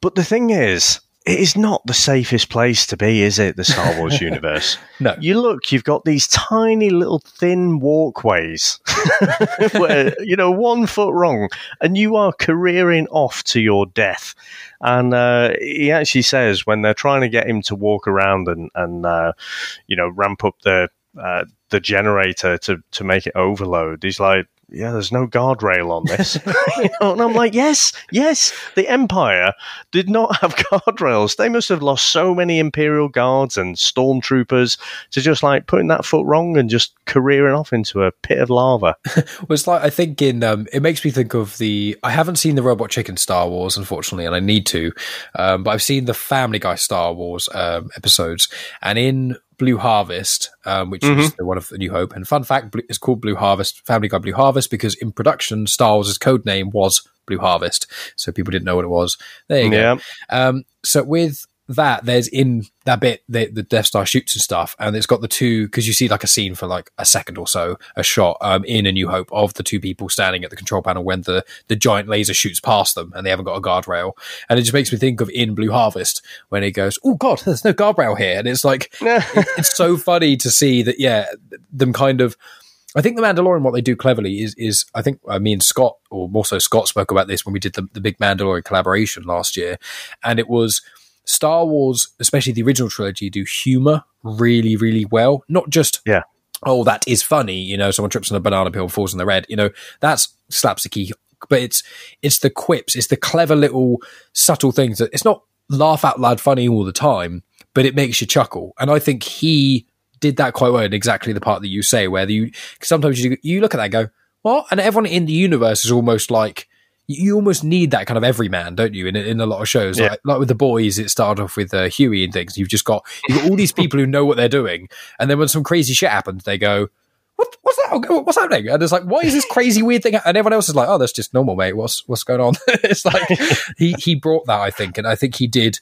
but the thing is, it is not the safest place to be, is it? The Star Wars universe. no. You look, you've got these tiny little thin walkways where, you know, one foot wrong and you are careering off to your death. And uh, he actually says when they're trying to get him to walk around and, and uh, you know, ramp up the uh, the generator to to make it overload, he's like, yeah, there's no guardrail on this. you know, and I'm like, yes, yes, the Empire did not have guardrails. They must have lost so many Imperial guards and stormtroopers to just like putting that foot wrong and just careering off into a pit of lava. well, it's like, I think in, um, it makes me think of the, I haven't seen the Robot Chicken Star Wars, unfortunately, and I need to, um, but I've seen the Family Guy Star Wars um, episodes. And in Blue Harvest, um, which mm-hmm. is the one of the New Hope. And fun fact, it's called Blue Harvest, Family Guy Blue Harvest, because in production, Star Wars' code name was Blue Harvest, so people didn't know what it was. There you yeah. go. Um, so with that there's in that bit the, the Death Star shoots and stuff, and it's got the two because you see like a scene for like a second or so, a shot um, in A New Hope of the two people standing at the control panel when the the giant laser shoots past them and they haven't got a guardrail, and it just makes me think of in Blue Harvest when he goes, "Oh God, there's no guardrail here," and it's like it, it's so funny to see that yeah, them kind of. I think the Mandalorian, what they do cleverly is, is I think I mean Scott, or more so Scott, spoke about this when we did the, the big Mandalorian collaboration last year, and it was Star Wars, especially the original trilogy, do humor really, really well. Not just yeah. Oh, that is funny. You know, someone trips on a banana peel, falls in the red. You know, that's slapsticky. But it's it's the quips, it's the clever little subtle things that it's not laugh out loud funny all the time, but it makes you chuckle. And I think he did that quite well in exactly the part that you say, where you sometimes you you look at that and go, what? And everyone in the universe is almost like you, you almost need that kind of everyman, don't you? In in a lot of shows, Yeah. like like with the boys, it started off with uh, Hughie and things. You've just got you've got all these people who know what they're doing, and then when some crazy shit happens, they go. What, what's that? What's happening? And it's like, why is this crazy weird thing? And everyone else is like, oh, that's just normal, mate. What's what's going on? it's like he he brought that, I think, and I think he did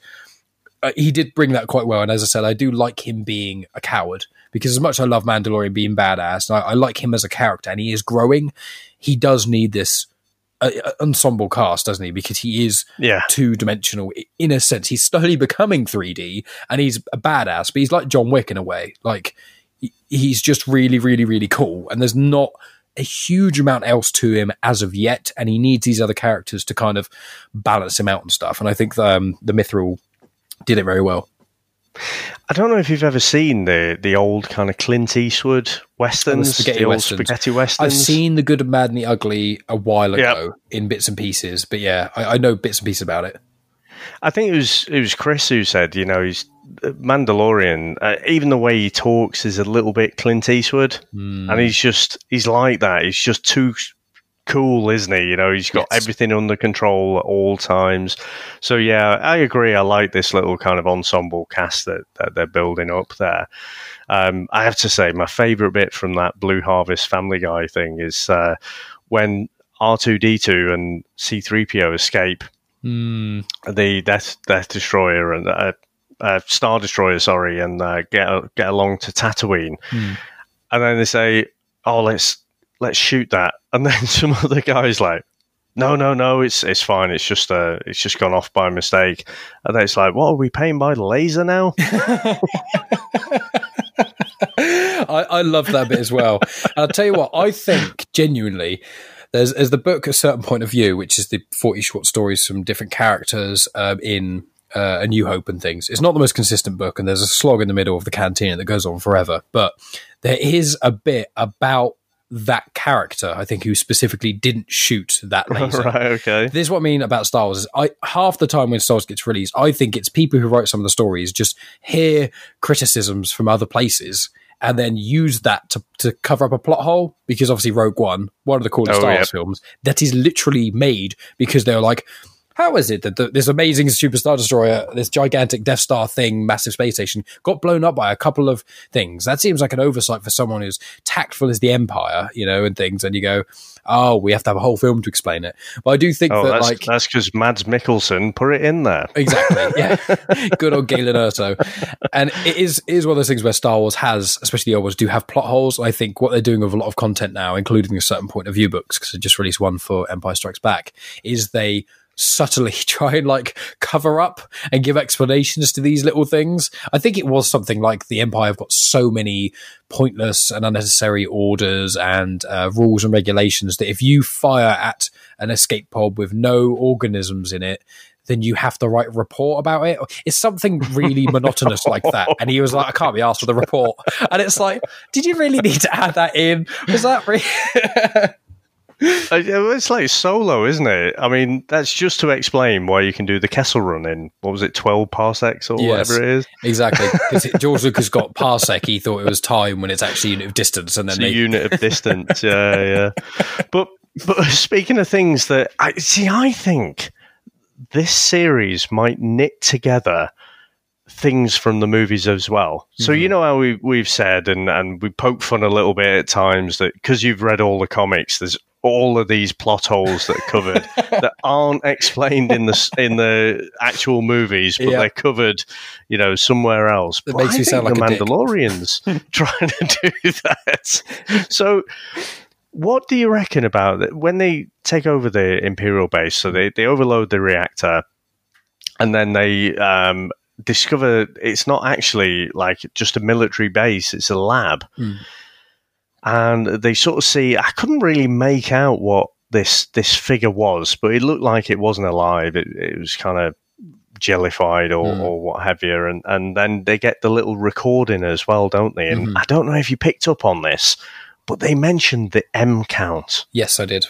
uh, he did bring that quite well. And as I said, I do like him being a coward because as much as I love Mandalorian being badass, I, I like him as a character, and he is growing. He does need this ensemble cast, doesn't he? Because he is Yeah. two dimensional in a sense. He's slowly becoming 3D, and he's a badass, but he's like John Wick in a way. Like he's just really, really, really cool, and there's not a huge amount else to him as of yet, and he needs these other characters to kind of balance him out and stuff. And I think um, the Mythrol did it very well. I don't know if you've ever seen the the old kind of Clint Eastwood westerns, spaghetti the westerns. spaghetti westerns. I've seen the Good, the Bad, and the Ugly a while Yep. ago in bits and pieces, but yeah, I, I know bits and pieces about it. I think it was it was Chris who said, you know, he's Mandalorian. Uh, even the way he talks is a little bit Clint Eastwood, Hmm. and he's just he's like that. He's just too cool, isn't he? You know, he's got Yes. everything under control at all times. So yeah, I agree. I like this little kind of ensemble cast that, that they're building up there. Um, I have to say, my favourite bit from that Blue Harvest Family Guy thing is uh, when R two D two and C three PO escape Hmm. the Death Death Destroyer and uh, uh, Star Destroyer, sorry, and uh, get get along to Tatooine, Hmm. and then they say, "Oh, let's let's shoot that," and then some other guys like. No, no, no! It's it's fine. It's just uh, it's just gone off by mistake, and then it's like, what are we paying by the laser now? I, I love that bit as well. And I'll tell you what, I think genuinely there's, there's the book A Certain Point of View, which is the 40 short stories from different characters um, in uh, A New Hope and things. It's not the most consistent book, and there's a slog in the middle of the cantina that goes on forever. But there is a bit about that character, I think, who specifically didn't shoot that laser. right? Okay. This is what I mean about Star Wars. Is I half the time when Star Wars gets released, I think it's people who write some of the stories just hear criticisms from other places and then use that to, to cover up a plot hole. Because obviously, Rogue One, one of the coolest Oh, Star. Wars films, that is literally made because they were like. How is it that the, this amazing superstar Destroyer, this gigantic Death Star thing, massive space station, got blown up by a couple of things? That seems like an oversight for someone who's tactful as the Empire, you know, and things. And you go, oh, we have to have a whole film to explain it. But I do think Oh, that, that's like, that's because Mads Mikkelsen put it in there. Exactly. Yeah. Good old Galen Erso. And it is it is one of those things where Star Wars has, especially the old ones, do have plot holes. I think what they're doing with a lot of content now, including a certain point of view books, because I just released one for Empire Strikes Back, is they subtly try and like cover up and give explanations to these little things. I think it was something like the Empire have got so many pointless and unnecessary orders and uh, rules and regulations that if you fire at an escape pod with no organisms in it, then you have to write a report about it. It's something really monotonous like that. And he was like, I can't be asked for the report. And it's like, did you really need to add that in? Was that really? It's like solo, isn't it? I mean, that's just to explain why you can do the Kessel run in what was it, twelve parsecs or Yes. whatever it is. exactly. Because George Lucas got parsec. He thought it was time when it's actually unit of distance. And then It's a they, unit of distance. yeah, yeah. But but speaking of things that I see, I think this series might knit together things from the movies as well. So you mm-hmm. know how we we've said and and we poke fun a little bit at times that because you've read all the comics, there's all of these plot holes that are covered that aren't explained in the in the actual movies, but Yeah. they're covered, you know, somewhere else. It makes I me think sound like the. Mandalorians trying to do that. So, what do you reckon about that when they take over the Imperial base? So they they overload the reactor, and then they um, discover it's not actually like just a military base; it's a lab. Hmm. And they sort of see. I couldn't really make out what this this figure was, but it looked like it wasn't alive. It, it was kind of jellified or, Hmm. or what have you. And and then they get the little recording as well, don't they? And Mhm. I don't know if you picked up on this, but they mentioned the M count. yes, I did.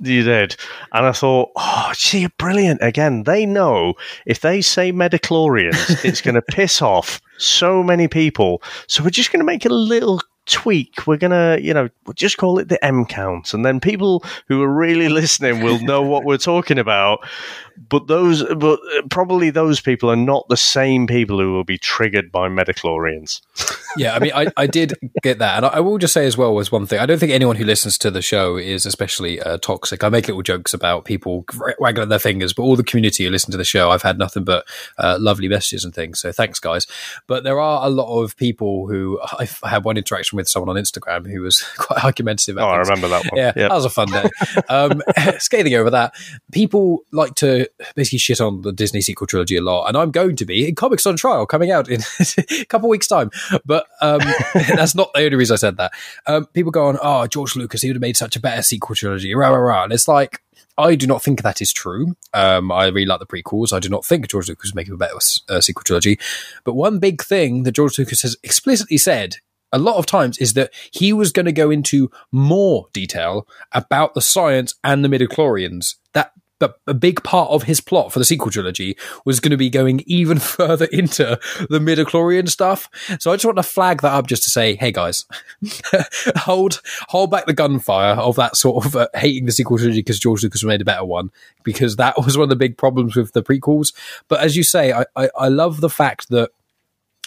You did. And I thought, oh, see, brilliant. Again, they know if they say Midichlorians, it's going to piss off so many people. So we're just going to make a little tweak. We're gonna, you know, just call it the M count, and then people who are really listening will know what we're talking about. But those, but probably those people are not the same people who will be triggered by midichlorians. yeah, I mean, I, I did get that, and I, I will just say as well as one thing. I don't think anyone who listens to the show is especially uh, toxic. I make little jokes about people waggling their fingers, but all the community who listen to the show, I've had nothing but uh, lovely messages and things. So thanks, guys. But there are a lot of people who I had one interaction with someone on Instagram who was quite argumentative. oh, things. I remember that one. Yeah, yep. that was a fun day. um, scathing over that. People like to basically shit on the Disney sequel trilogy a lot, and I'm going to be in Comics on Trial coming out in a couple weeks' time. But um, that's not the only reason I said that. Um, people go on, oh, George Lucas, he would have made such a better sequel trilogy, rah rah rah, and it's like. I do not think that is true. Um, I really like the prequels. I do not think George Lucas was making a better uh, sequel trilogy. But one big thing that George Lucas has explicitly said a lot of times is that he was going to go into more detail about the science and the midichlorians. That but a big part of his plot for the sequel trilogy was going to be going even further into the midichlorian stuff. So I just want to flag that up just to say, hey guys, hold hold back the gunfire of that sort of uh, hating the sequel trilogy because George Lucas made a better one because that was one of the big problems with the prequels. But as you say, I, I, I love the fact that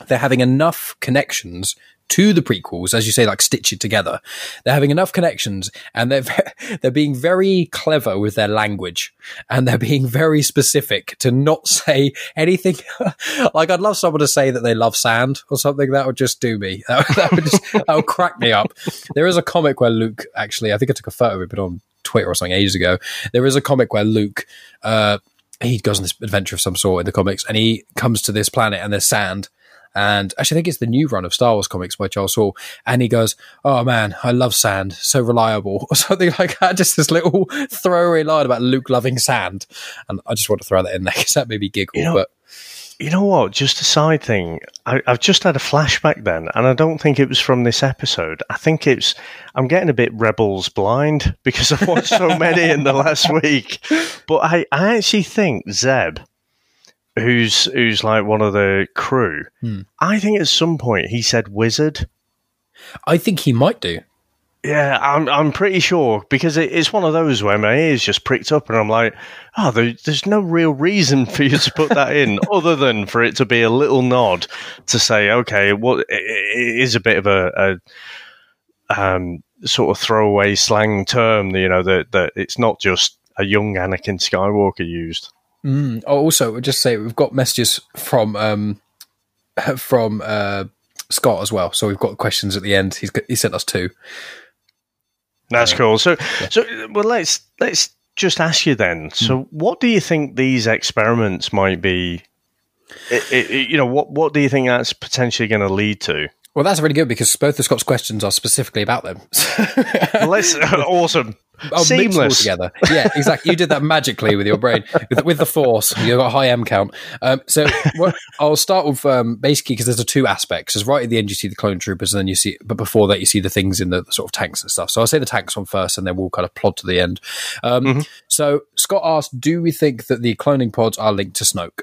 they're having enough connections to the prequels, as you say, like stitch it together. They're having enough connections and they're, they're being very clever with their language and they're being very specific to not say anything. like I'd love someone to say that they love sand or something. That would just do me. That, that would just, that would crack me up. There is a comic where Luke actually, I think I took a photo of it on Twitter or something ages ago. There is a comic where Luke, uh, he goes on this adventure of some sort in the comics and he comes to this planet and there's sand and actually, I think it's the new run of Star Wars comics by Charles Soule. And he goes, "Oh man, I love sand, so reliable," or something like that. Just this little throwaway line about Luke loving sand, and I just want to throw that in there because that made me giggle. You know, but you know what? Just a side thing. I, have just had a flashback then, and I don't think it was from this episode. I think it's. I'm getting a bit Rebels blind because I've watched so many in the last week. But I, I actually think Zeb who's who's like one of the crew. Hmm. I think at some point he said wizard. I think he might do. Yeah, I'm I'm pretty sure because it, it's one of those where my ears just pricked up, and I'm like, oh, there, there's no real reason for you to put that in, other than for it to be a little nod to say, okay, what it is a bit of a, a um, sort of throwaway slang term, you know, that that it's not just a young Anakin Skywalker used. Mm. Oh, also, just say we've got messages from um, from uh, Scott as well. So we've got questions at the end. He's he sent us two. That's uh, cool. So, yeah. so well, let's let's just ask you then. So, mm. what do you think these experiments might be? It, it, you know, what what do you think that's potentially going to lead to? Well, that's really good because both the Scott's questions are specifically about them. let's awesome. Oh, Seamless together. Yeah, exactly. You did that magically with your brain, with, with the force. You've got a high M count. Um, so what, I'll start with um, basically because there's a two aspects. There's right at the end you see the clone troopers, and then you see, but before that you see the things in the, the sort of tanks and stuff. So I'll say the tanks one first, and then we'll kind of plod to the end. Um, mm-hmm. So Scott asked, "Do we think that the cloning pods are linked to Snoke?"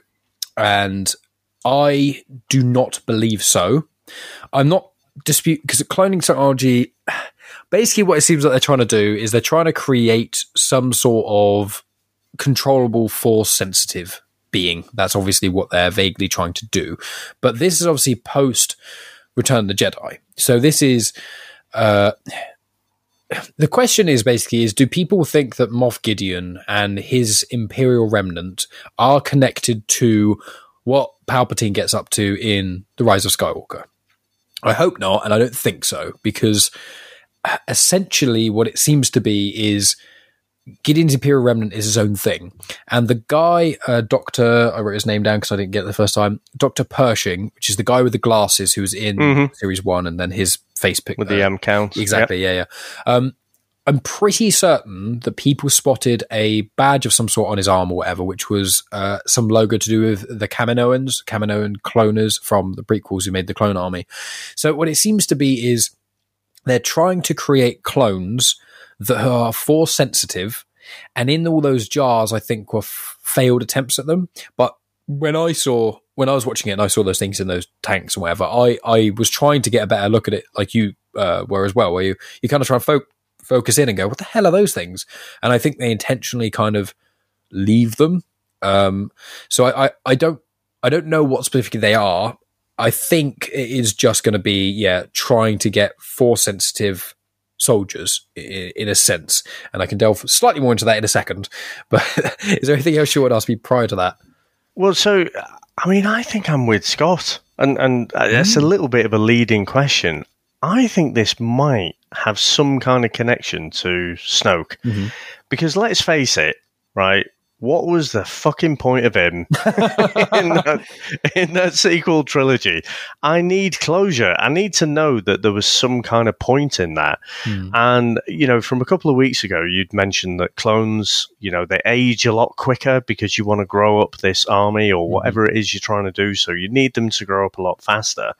And I do not believe so. I'm not dispute because cloning technology basically what it seems like they're trying to do is they're trying to create some sort of controllable force sensitive being. That's obviously what they're vaguely trying to do. But this is obviously post Return of the Jedi. So this is uh the question is basically is do people think that Moff Gideon and his Imperial remnant are connected to what Palpatine gets up to in The Rise of Skywalker? I hope not, and I don't think so, because essentially what it seems to be is Gideon's Imperial Remnant is his own thing. And the guy, uh, Dr. I wrote his name down because I didn't get it the first time, Dr. Pershing, which is the guy with the glasses who's in mm-hmm. Series 1 and then his face pic. With the M count. Exactly, yep. yeah, yeah. Um, I'm pretty certain that people spotted a badge of some sort on his arm or whatever, which was uh, some logo to do with the Kaminoans, Kaminoan cloners from the prequels who made the clone army. So what it seems to be is they're trying to create clones that are force sensitive. And in all those jars, I think were f- failed attempts at them. But when I saw when I was watching it and I saw those things in those tanks and whatever, I, I was trying to get a better look at it, like you uh, were as well, where you you kind of try and fo- focus in and go, what the hell are those things? And I think they intentionally kind of leave them. Um, so I, I, I don't I don't know what specifically they are. I think it is just going to be yeah trying to get force sensitive soldiers in, in, a sense, and I can delve slightly more into that in a second. But is there anything else you want to ask me prior to that? Well, so I mean, I think I'm with Scott, and and that's mm. a little bit of a leading question. I think this might have some kind of connection to Snoke, mm-hmm. because let's face it, right? What was the fucking point of him in, that, in that sequel trilogy? I need closure. I need to know that there was some kind of point in that. Hmm. And, you know, from a couple of weeks ago, you'd mentioned that clones, you know, they age a lot quicker because you want to grow up this army or hmm. whatever it is you're trying to do. So you need them to grow up a lot faster.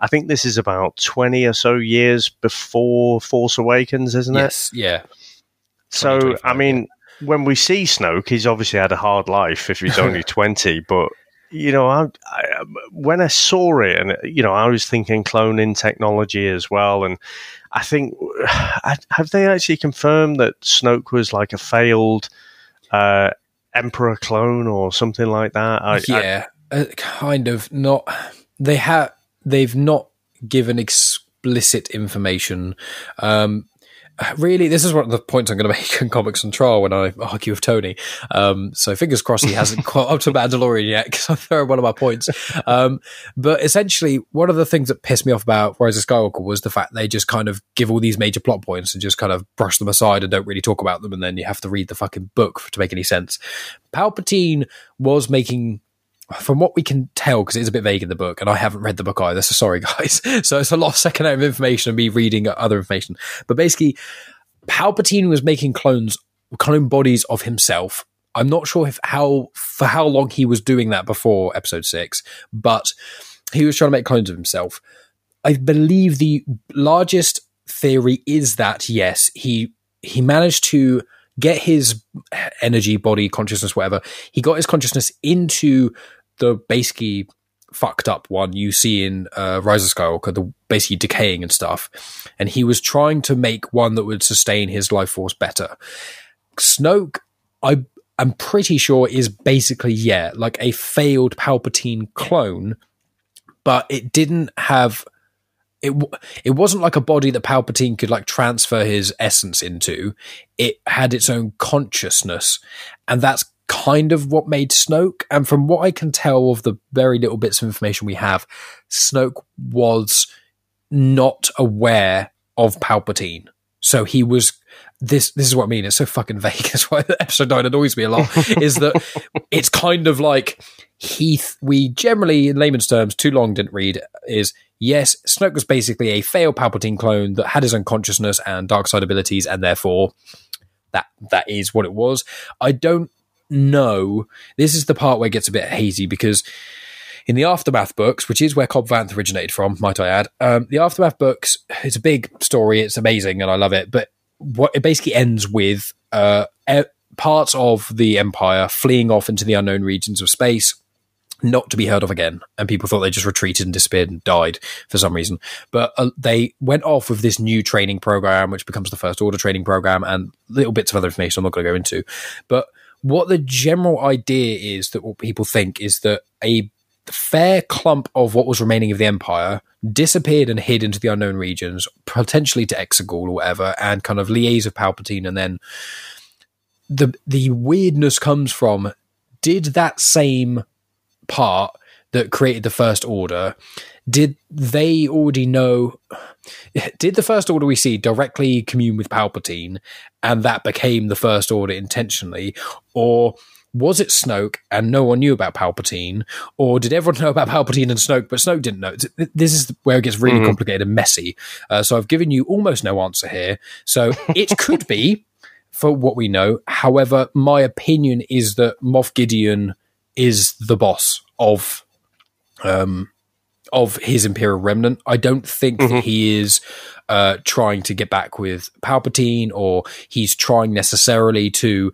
I think this is about 20 or so years before Force Awakens, isn't yes, it? Yes, yeah. So, I mean, when we see Snoke, he's obviously had a hard life if he's only 20, but you know, I, I, when I saw it, and you know, I was thinking cloning technology as well, and I think have they actually confirmed that Snoke was like a failed uh, Emperor clone or something like that? I, yeah, uh, kind of. Not they have. They've not given explicit information. Um, really, this is one of the points I'm going to make in Comics on Trial when I argue with Tony. Um, so fingers crossed he hasn't caught up to Mandalorian yet because I'm throwing one of my points. Um, but essentially, one of the things that pissed me off about Rise of Skywalker was the fact they just kind of give all these major plot points and just kind of brush them aside and don't really talk about them, and then you have to read the fucking book to make any sense. Palpatine was making from what we can tell, because it's a bit vague in the book, and I haven't read the book either, so sorry, guys. so it's a lot of secondary information and me reading other information. But basically, Palpatine was making clones, clone bodies of himself. I'm not sure if how for how long he was doing that before Episode Six, but he was trying to make clones of himself. I believe the largest theory is that yes, he he managed to get his energy, body, consciousness, whatever. He got his consciousness into the basically fucked up one you see in uh, Rise of Skywalker, the basically decaying and stuff. And he was trying to make one that would sustain his life force better. Snoke, I I'm pretty sure is basically yeah, like a failed Palpatine clone, but it didn't have it it wasn't like a body that Palpatine could like transfer his essence into. It had its own consciousness, and that's kind of what made Snoke. And from what I can tell of the very little bits of information we have, Snoke was not aware of Palpatine. So he was this this is what I mean. It's so fucking vague. That's why episode nine annoys me a lot. is that it's kind of like Heath we generally in layman's terms, too long didn't read, is yes, Snoke was basically a failed Palpatine clone that had his own consciousness and dark side abilities, and therefore that that is what it was. I don't know. This is the part where it gets a bit hazy because in the Aftermath books, which is where Cobb Vanth originated from, might I add, um, the Aftermath books, it's a big story, it's amazing, and I love it. But what it basically ends with uh, parts of the Empire fleeing off into the unknown regions of space, not to be heard of again. And people thought they just retreated and disappeared and died for some reason. But uh, they went off with this new training program, which becomes the First Order training program, and little bits of other information I'm not going to go into. But what the general idea is that what people think is that a fair clump of what was remaining of the empire disappeared and hid into the unknown regions, potentially to Exegol or whatever, and kind of liaise with Palpatine. And then the the weirdness comes from did that same part that created the First Order did they already know? Did the First Order we see directly commune with Palpatine, and that became the First Order intentionally, or? was it Snoke and no one knew about Palpatine, or did everyone know about Palpatine and Snoke, but Snoke didn't know? This is where it gets really mm-hmm. complicated and messy. Uh, so I've given you almost no answer here. So it could be, for what we know. However, my opinion is that Moff Gideon is the boss of um, of his Imperial Remnant. I don't think mm-hmm. that he is uh, trying to get back with Palpatine or he's trying necessarily to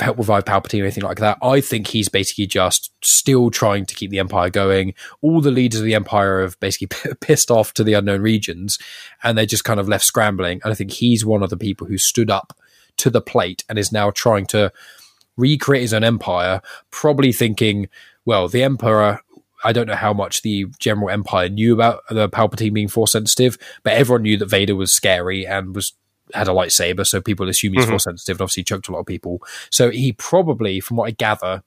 help revive Palpatine or anything like that. I think he's basically just still trying to keep the Empire going. All the leaders of the Empire have basically pissed off to the unknown regions, and they're just kind of left scrambling. And I think he's one of the people who stood up to the plate and is now trying to recreate his own empire, probably thinking, well, the Emperor. I don't know how much the general empire knew about the Palpatine being force sensitive, but everyone knew that Vader was scary and was had a lightsaber, so people assume he's mm-hmm. force sensitive, and obviously choked a lot of people. So he probably, from what I gather,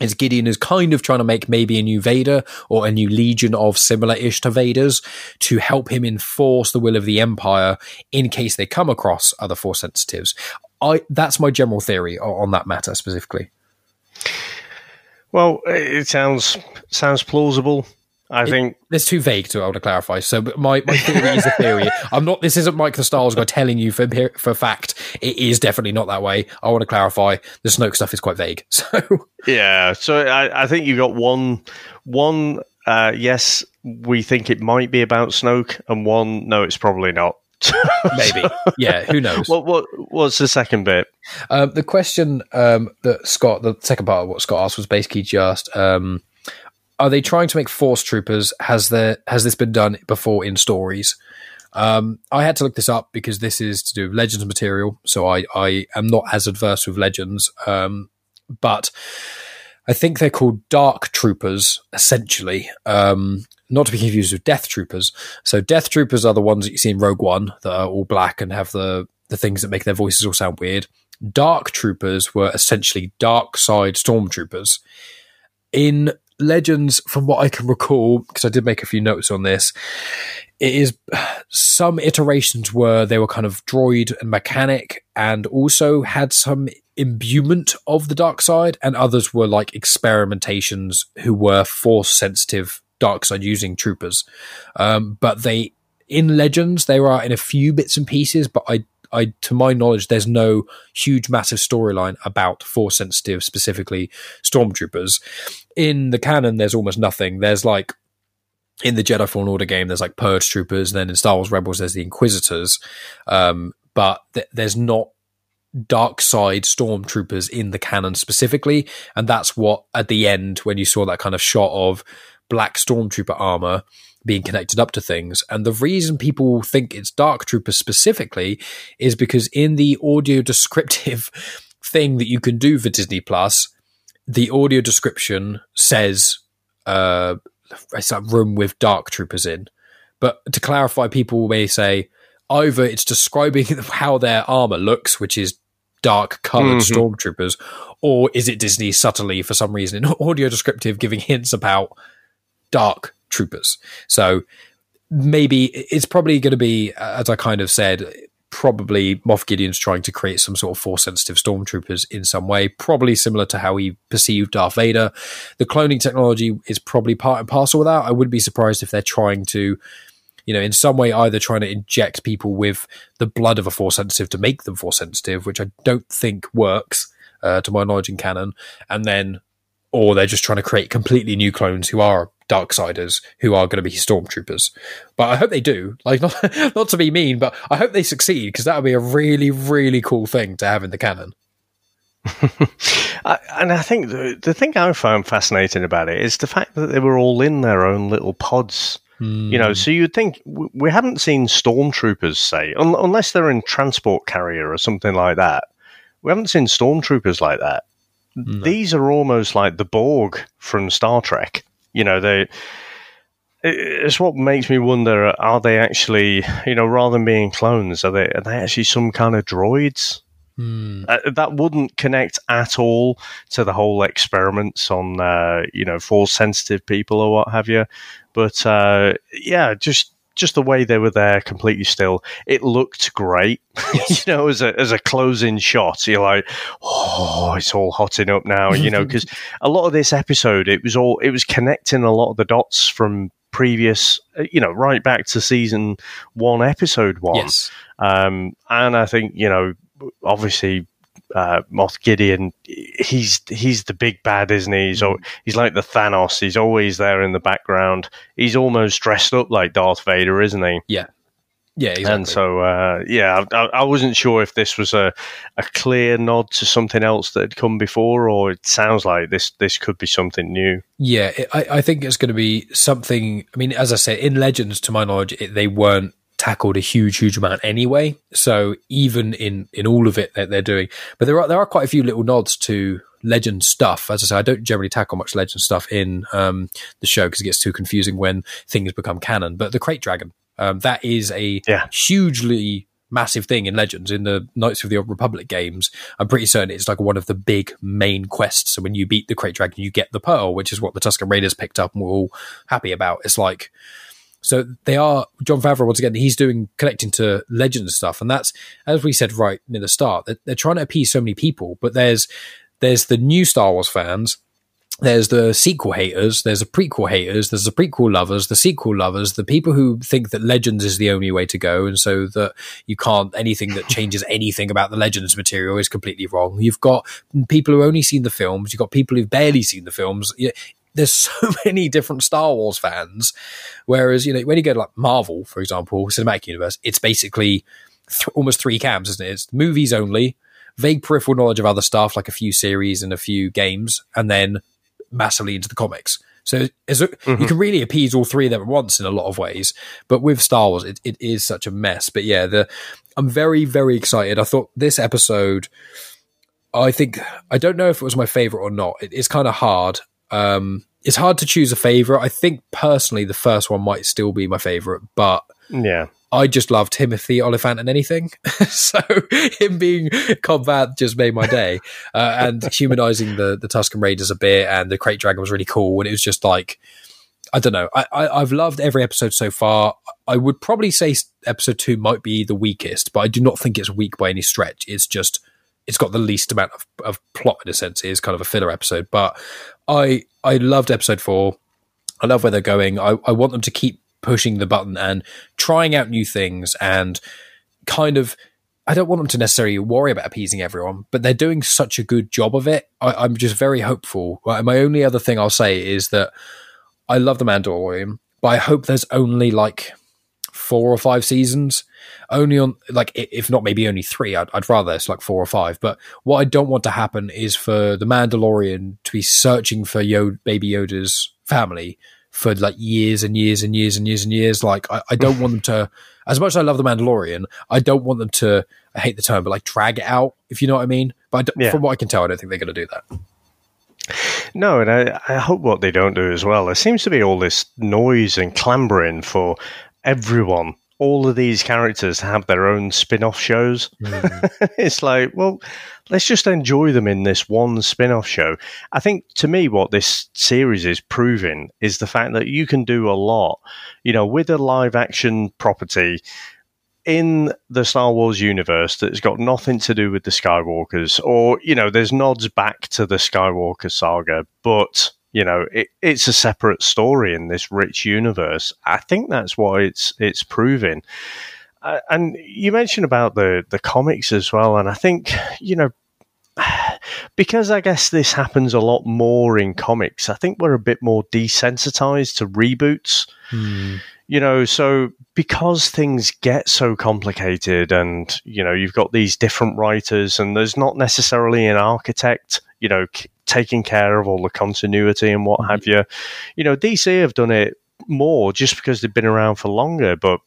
is Gideon is kind of trying to make maybe a new Vader or a new legion of similar ish to Vaders to help him enforce the will of the Empire in case they come across other force sensitives. I that's my general theory on that matter specifically. Well, it sounds sounds plausible. I it, think it's too vague to be able to clarify. So, my, my theory is a theory. I'm not. This isn't Mike the Wars guy telling you for for fact. It is definitely not that way. I want to clarify. The Snoke stuff is quite vague. So yeah. So I, I think you've got one one. Uh, yes, we think it might be about Snoke, and one. No, it's probably not. Maybe. Yeah, who knows? What what what's the second bit? Um, the question um, that Scott, the second part of what Scott asked was basically just um, are they trying to make force troopers? Has there has this been done before in stories? Um, I had to look this up because this is to do with legends material, so I, I am not as adverse with legends. Um, but I think they're called dark troopers, essentially. Um, not to be confused with Death Troopers. So Death Troopers are the ones that you see in Rogue One that are all black and have the the things that make their voices all sound weird. Dark Troopers were essentially dark side stormtroopers. In Legends, from what I can recall, because I did make a few notes on this, it is some iterations were they were kind of droid and mechanic and also had some imbuement of the dark side, and others were like experimentations who were force sensitive dark side using troopers. Um, but they in Legends there are in a few bits and pieces, but I I to my knowledge there's no huge massive storyline about force sensitive specifically stormtroopers. In the canon there's almost nothing. There's like in the Jedi Fallen Order game, there's like Purge Troopers, and then in Star Wars Rebels, there's the Inquisitors. Um, but th- there's not dark side stormtroopers in the canon specifically, and that's what at the end when you saw that kind of shot of black stormtrooper armor being connected up to things. And the reason people think it's Dark Trooper specifically is because in the audio descriptive thing that you can do for Disney Plus, the audio description says uh, it's a room with Dark Troopers in. But to clarify, people may say either it's describing how their armor looks, which is dark colored mm-hmm. stormtroopers, or is it Disney subtly, for some reason, in audio descriptive, giving hints about dark troopers. So maybe it's probably going to be, as I kind of said, probably Moff Gideon's trying to create some sort of force sensitive stormtroopers in some way, probably similar to how he perceived Darth Vader. The cloning technology is probably part and parcel with that. I wouldn't be surprised if they're trying to, you know, in some way either trying to inject people with the blood of a force sensitive to make them force sensitive, which I don't think works, uh, to my knowledge in canon, and then, or they're just trying to create completely new clones who are Darksiders who are going to be stormtroopers. But I hope they do. Like not not to be mean, but I hope they succeed because that would be a really really cool thing to have in the canon. I, and I think the, the thing I found fascinating about it is the fact that they were all in their own little pods. Mm. You know, so you'd think we haven't seen stormtroopers, say, un- unless they're in transport carrier or something like that. We haven't seen stormtroopers like that. No. These are almost like the Borg from Star Trek. You know, they. It's what makes me wonder: Are they actually, you know, rather than being clones, are they are they actually some kind of droids? Hmm. Uh, that wouldn't connect at all to the whole experiments on, uh, you know, force sensitive people or what have you. But uh, yeah, just just the way they were there, completely still. It looked great, yes. you know, as a as a closing shot. You're like, oh, it's all hotting up now, you know, because a lot of this episode, it was all it was connecting a lot of the dots from previous, uh, you know, right back to season one, episode one. Yes. Um, and I think you know, obviously uh, Moff Gideon, he's he's the big bad, isn't he? He's, mm. he's like the Thanos. He's always there in the background. He's almost dressed up like Darth Vader, isn't he? Yeah. Yeah, exactly. And so, uh, yeah, I, I wasn't sure if this was a, a clear nod to something else that had come before, or it sounds like this this could be something new. Yeah, it, I, I think it's going to be something. I mean, as I said, in Legends, to my knowledge, it, they weren't tackled a huge, huge amount anyway. So even in in all of it that they're doing, but there are there are quite a few little nods to legend stuff. As I say, I don't generally tackle much legend stuff in um, the show because it gets too confusing when things become canon. But the Krayt Dragon, um, that is a Yeah. hugely massive thing in Legends in the Knights of the Old Republic games. I'm pretty certain it's like one of the big main quests. So when you beat the Krayt Dragon, you get the pearl, which is what the Tusken Raiders picked up and were all happy about. It's like so they are Jon Favreau once again. He's doing connecting to legend stuff, and that's as we said right near the start. They're, they're trying to appease so many people, but there's there's the new Star Wars fans, there's the sequel haters, there's the prequel haters, there's the prequel lovers, the sequel lovers, the people who think that Legends is the only way to go, and so that you can't anything that changes anything about the Legends material is completely wrong. You've got people who only seen the films, you've got people who've barely seen the films. There's so many different Star Wars fans, whereas you know when you go to like Marvel, for example, Cinematic Universe, it's basically th- almost three camps, isn't it? It's movies only, vague peripheral knowledge of other stuff like a few series and a few games, and then massively into the comics. So a, you mm-hmm. can really appease all three of them at once in a lot of ways. But with Star Wars, it, it is such a mess. But yeah, the I'm very very excited. I thought this episode. I think I don't know if it was my favorite or not. It, it's kind of hard. Um, it's hard to choose a favorite. I think personally, the first one might still be my favorite, but Yeah. I just loved Timothy Olyphant and anything. so him being Cobb Vanth just made my day. Uh, and humanizing the, the Tusken Raiders a bit and the Krayt Dragon was really cool. And it was just like, I don't know. I, I, I've loved every episode so far. I would probably say episode two might be the weakest, but I do not think it's weak by any stretch. It's just, it's got the least amount of, of plot in a sense. It is kind of a filler episode. But I, I loved episode four. I love where they're going. I, I want them to keep pushing the button and trying out new things and kind of I don't want them to necessarily worry about appeasing everyone, but they're doing such a good job of it. I, I'm just very hopeful. My only other thing I'll say is that I love the Mandalorian, but I hope there's only like four or five seasons. Only on like if not maybe only three. I'd, I'd rather it's like four or five. But what I don't want to happen is for the Mandalorian to be searching for Yoda, Baby Yoda's family for like years and years and years and years and years. Like I, I don't want them to. As much as I love the Mandalorian, I don't want them to. I hate the term, but like drag it out. If you know what I mean. But I don't- Yeah. from what I can tell, I don't think they're going to do that. No, and I, I hope what they don't do as well. There seems to be all this noise and clambering for everyone. All of these characters have their own spin off shows. Mm. it's like, well, let's just enjoy them in this one spin off show. I think to me, what this series is proving is the fact that you can do a lot, you know, with a live action property in the Star Wars universe that's got nothing to do with the Skywalkers, or you know, there's nods back to the Skywalker saga, but you know, it, it's a separate story in this rich universe. I think that's what it's it's proving. Uh, and you mentioned about the the comics as well, and I think you know. Because I guess this happens a lot more in comics, I think we're a bit more desensitized to reboots you know so because things get so complicated and you know you've got these different writers and there's not necessarily an architect you know c- taking care of all the continuity and what mm-hmm. have you. You know dc have done it more just because they've been around for longer but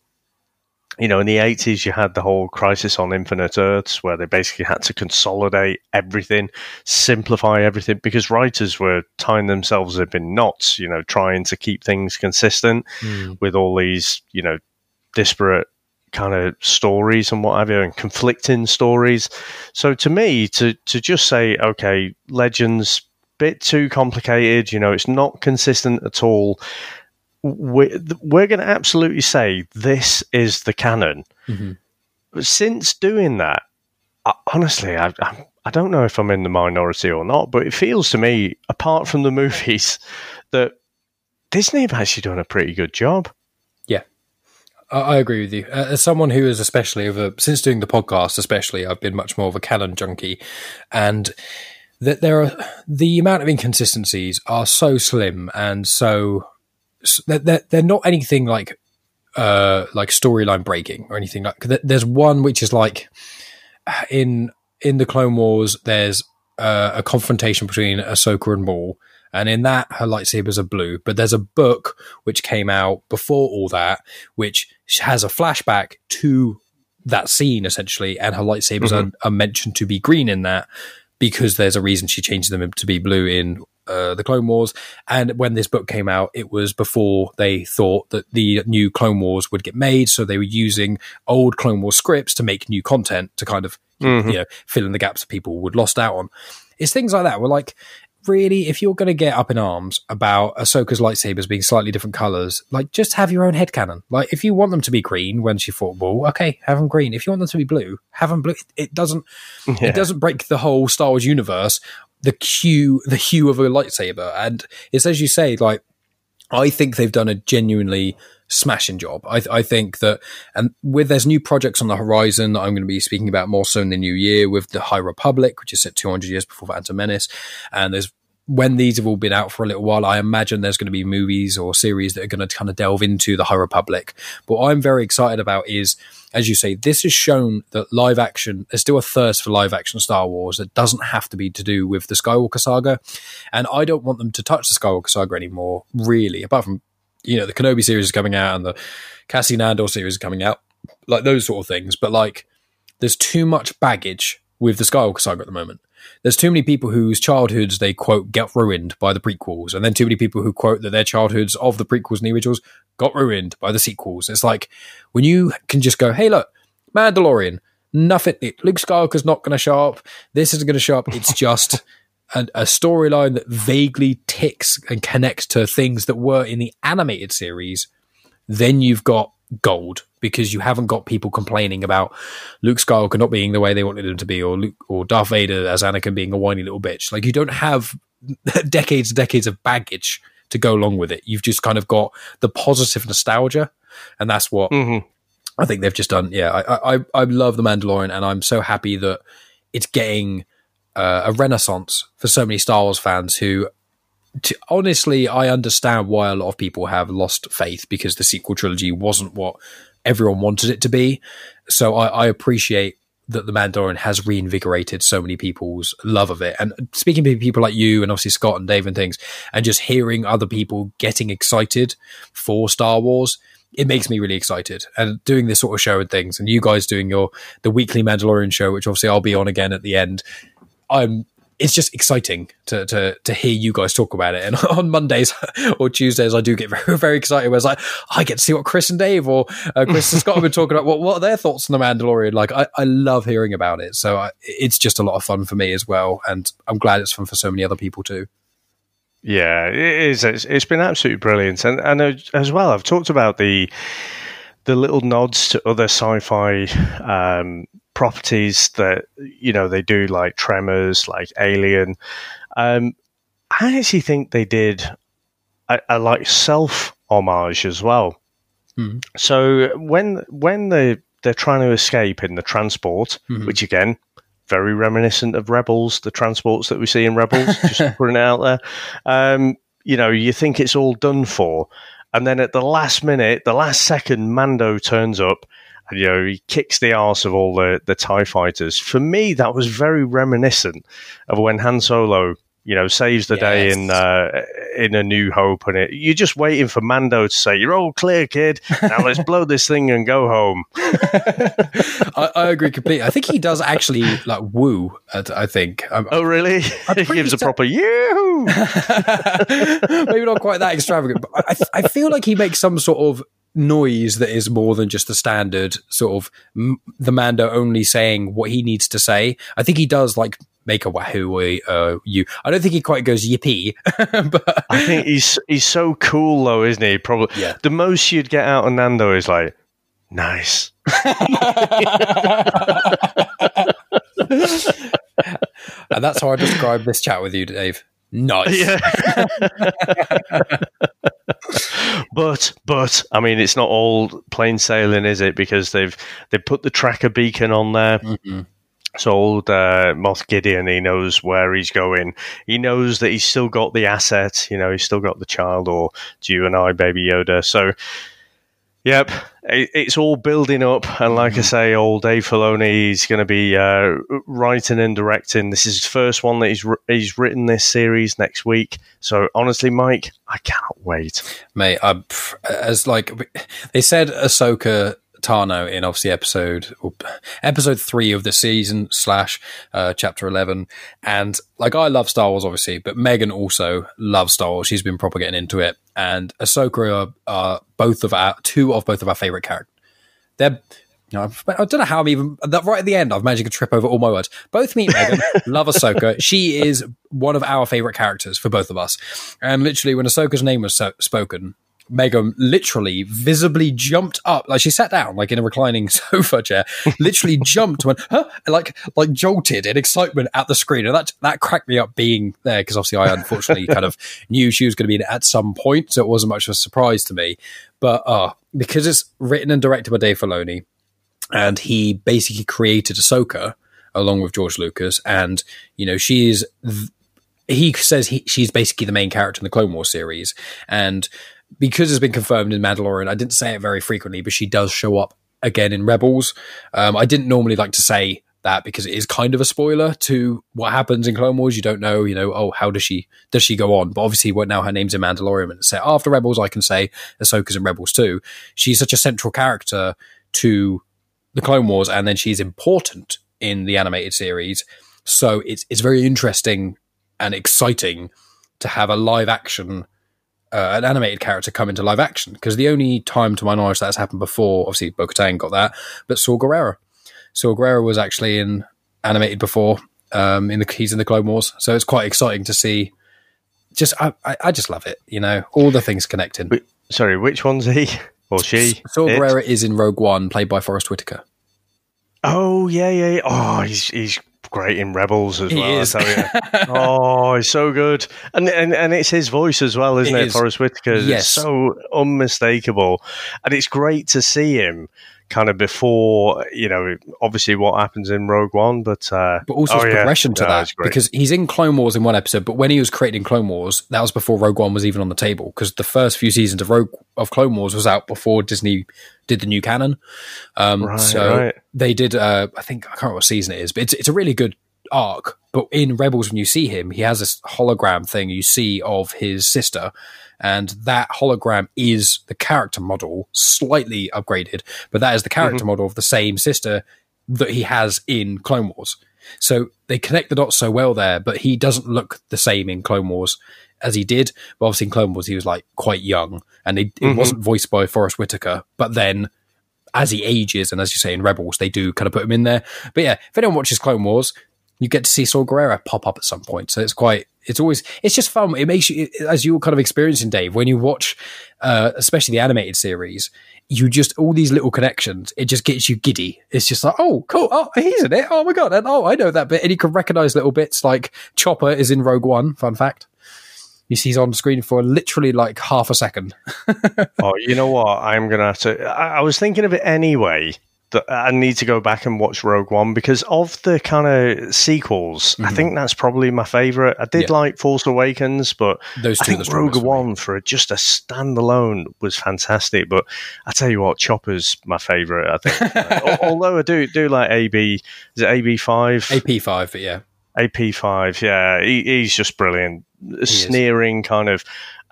you know, in the 80s, you had the whole crisis on infinite Earths where they basically had to consolidate everything, simplify everything because writers were tying themselves up in knots, you know, trying to keep things consistent mm. with all these, you know, disparate kind of stories and what have you, and conflicting stories. So to me, to, to just say, okay, Legends, bit too complicated, you know, it's not consistent at all we're, we're going to absolutely say this is the canon. Mhm. But since doing that, I, honestly, I, I, I don't know if I'm in the minority or not, but it feels to me, apart from the movies, that Disney have actually done a pretty good job. I, agree with you. Uh, as someone who is especially over since doing the podcast, especially, I've been much more of a canon junkie, and that there are the amount of inconsistencies are so slim and so they're, they're, not anything like uh, like storyline breaking or anything like. There's one which is like in in the Clone Wars. There's uh, a confrontation between Ahsoka and Maul, and in that her lightsabers are blue. But there's a book which came out before all that, which has a flashback to that scene essentially, and her lightsabers mm-hmm. are, are mentioned to be green in that because there's a reason she changed them to be blue in uh, the Clone Wars. And when this book came out, it was before they thought that the new Clone Wars would get made. So they were using old Clone Wars scripts to make new content to kind of mm-hmm. you know fill in the gaps that people would lost out on. It's things like that. We're like, really, if you're going to get up in arms about Ahsoka's lightsabers being slightly different colors, like just have your own head canon. Like if you want them to be green when she fought Maul, okay, have them green. If you want them to be blue, have them blue. It, it doesn't. Yeah. It doesn't break the whole Star Wars universe. The hue, the hue of a lightsaber, and it's as you say, like I think they've done a genuinely smashing job. I, I, think that, and with there's new projects on the horizon that I'm going to be speaking about more so in the new year with the High Republic, which is set 200 years before Phantom Menace, and there's when these have all been out for a little while, I imagine there's going to be movies or series that are going to kind of delve into the High Republic. But what I'm very excited about is, as you say, this has shown that live action, there's still a thirst for live action Star Wars that doesn't have to be to do with the Skywalker saga. And I don't want them to touch the Skywalker saga anymore, really, apart from you know, the Kenobi series is coming out and the Cassian Andor series is coming out, like those sort of things. But like, there's too much baggage with the Skywalker saga at the moment. There's too many people whose childhoods they quote get ruined by the prequels, and then too many people who quote that their childhoods of the prequels and the originals got ruined by the sequels. It's like when you can just go, "Hey, look, Mandalorian, nothing. Luke Skywalker's not going to show up. This isn't going to show up. It's just." A, a storyline that vaguely ticks and connects to things that were in the animated series, then you've got gold because you haven't got people complaining about Luke Skywalker not being the way they wanted him to be, or Luke or Darth Vader as Anakin being a whiny little bitch. Like you don't have decades and decades of baggage to go along with it. You've just kind of got the positive nostalgia, and that's what mm-hmm. I think they've just done. Yeah, I, I I love the Mandalorian, and I'm so happy that it's getting uh, a renaissance for so many Star Wars fans who to, honestly, I understand why a lot of people have lost faith because the sequel trilogy wasn't what everyone wanted it to be. So I, I, appreciate that the Mandalorian has reinvigorated so many people's love of it. And speaking to people like you and obviously Scott and Dave and things, and just hearing other people getting excited for Star Wars. It makes me really excited, and doing this sort of show and things, and you guys doing your the weekly Mandalorian show, which obviously I'll be on again at the end I'm it's just exciting to, to to hear you guys talk about it. And on Mondays or Tuesdays, I do get very, very excited. Where it's like I get to see what Chris and Dave or uh, Chris and Scott have been talking about. What what are their thoughts on the Mandalorian? Like I, I love hearing about it. So I, it's just a lot of fun for me as well, and I'm glad it's fun for so many other people too. Yeah, it is. It's, it's been absolutely brilliant, and and as well, I've talked about the the little nods to other sci-fi um, properties that you know they do, like Tremors, like Alien. Um, I actually think they did a, a like self homage as well. Mm. So when when they they're trying to escape in the transport, mm-hmm. which again very reminiscent of Rebels, the transports that we see in Rebels, just putting it out there. Um, you know, you think it's all done for, and then at the last minute, the last second, Mando turns up you know, he kicks the arse of all the, the TIE fighters. For me, that was very reminiscent of when Han Solo, you know, saves the yes. day in uh, in A New Hope. And it, you're just waiting for Mando to say, You're all clear, kid. Now let's blow this thing and go home. I, I, agree completely. I think he does actually like woo, I think. I'm, oh, really? he gives a proper you. Maybe not quite that extravagant, but I, I feel like he makes some sort of noise that is more than just the standard sort of m- the Mando only saying what he needs to say. I think he does like make a wahoo uh, you. I don't think he quite goes yippee, but I think he's he's so cool though, isn't he? Probably yeah. the most you'd get out of Mando is like nice. and that's how I describe this chat with you, Dave. Nice. Yeah. but but I mean, it's not all plain sailing, is it? Because they've they put the tracker beacon on there. Mm-hmm. So old uh, Moff Gideon, he knows where he's going. He knows that he's still got the asset. You know, he's still got the child, or to you and I, Baby Yoda. So Yep, it's all building up, and like I say, old Dave Filoni is going to be uh, writing and directing. This is his first one that he's he's written this series next week. So honestly, Mike, I cannot wait, mate. I, as like they said, Ahsoka Tano in obviously episode episode three of the season slash uh, chapter eleven, and like I love Star Wars obviously, but Megan also loves Star Wars. She's been proper getting into it, and Ahsoka are, are both of our two of both of our favorite characters. They're you know, I don't know how I'm even right at the end. I've managed to trip over all my words. Both me and Megan love Ahsoka. She is one of our favorite characters for both of us. And literally, when Ahsoka's name was so- spoken, Megan literally visibly jumped up, like she sat down, like in a reclining sofa chair, literally jumped, went, huh? like, like jolted in excitement at the screen. And that, that cracked me up being there because obviously I unfortunately kind of knew she was going to be at some point. So it wasn't much of a surprise to me. But, uh, because it's written and directed by Dave Filoni and he basically created Ahsoka along with George Lucas. And, you know, she's, he says he, she's basically the main character in the Clone Wars series. And, because it's been confirmed in Mandalorian, I didn't say it very frequently, but she does show up again in Rebels. Um, I didn't normally like to say that because it is kind of a spoiler to what happens in Clone Wars. You don't know, you know, oh, how does she does she go on? But obviously, what now her name's in Mandalorian, and say after Rebels, I can say Ahsoka's in Rebels too. She's such a central character to the Clone Wars, and then she's important in the animated series. So it's it's very interesting and exciting to have a live action uh, an animated character come into live action because the only time to my knowledge that's happened before, obviously Bo Katan got that, but Saw Gerrera. Saw Gerrera was actually in animated before. Um, in the he's in the Clone Wars, so it's quite exciting to see. Just I, I just love it, you know, all the things connecting. Wait, sorry, which one's he or she? Saw Gerrera is in Rogue One, played by Forest Whitaker. Oh yeah, yeah. Oh, he's he's great in Rebels as he well. Is. oh, he's so good, and, and and it's his voice as well, isn't it, it is. Forest Whitaker? Yes. It's so unmistakable, and it's great to see him kind of before you know obviously what happens in Rogue One, but uh, but also oh, progression yeah. to no, that because he's in Clone Wars in one episode, but when he was creating Clone Wars, that was before Rogue One was even on the table because the first few seasons of Rogue of Clone Wars was out before Disney did the new canon. Um, right, so right. they did. Uh, I think I can't remember what season it is, but it's it's a really good arc. But in Rebels, when you see him, he has this hologram thing you see of his sister, and that hologram is the character model, slightly upgraded, but that is the character mm-hmm. model of the same sister that he has in Clone Wars. So they connect the dots so well there, but he doesn't look the same in Clone Wars as he did. But obviously in Clone Wars he was like quite young, and it, mm-hmm. wasn't voiced by Forest Whitaker. But then as he ages, and as you say in Rebels, they do kind of put him in there. But yeah, if anyone watches Clone Wars, you get to see Saw Gerrera pop up at some point. So it's quite, it's always, it's just fun. It makes you, as you're kind of experiencing, Dave, when you watch, uh, especially the animated series, you just, all these little connections, it just gets you giddy. It's just like, oh, cool. Oh, he's in it. Oh my God. And oh, I know that bit. And you can recognize little bits like Chopper is in Rogue One. Fun fact. You see he's on screen for literally like half a second. oh, you know what? I'm to have to, I, I was thinking of it anyway that I need to go back and watch Rogue One because of the kind of sequels. Mm-hmm. I think that's probably my favorite. I did yeah. like Force Awakens, but Those two I think Rogue One for just a standalone was fantastic. But I tell you what, Chopper's my favorite. I think, although I do do like AB, is it AB five? AP five, but yeah, AP five. Yeah, he, he's just brilliant. He sneering is. kind of.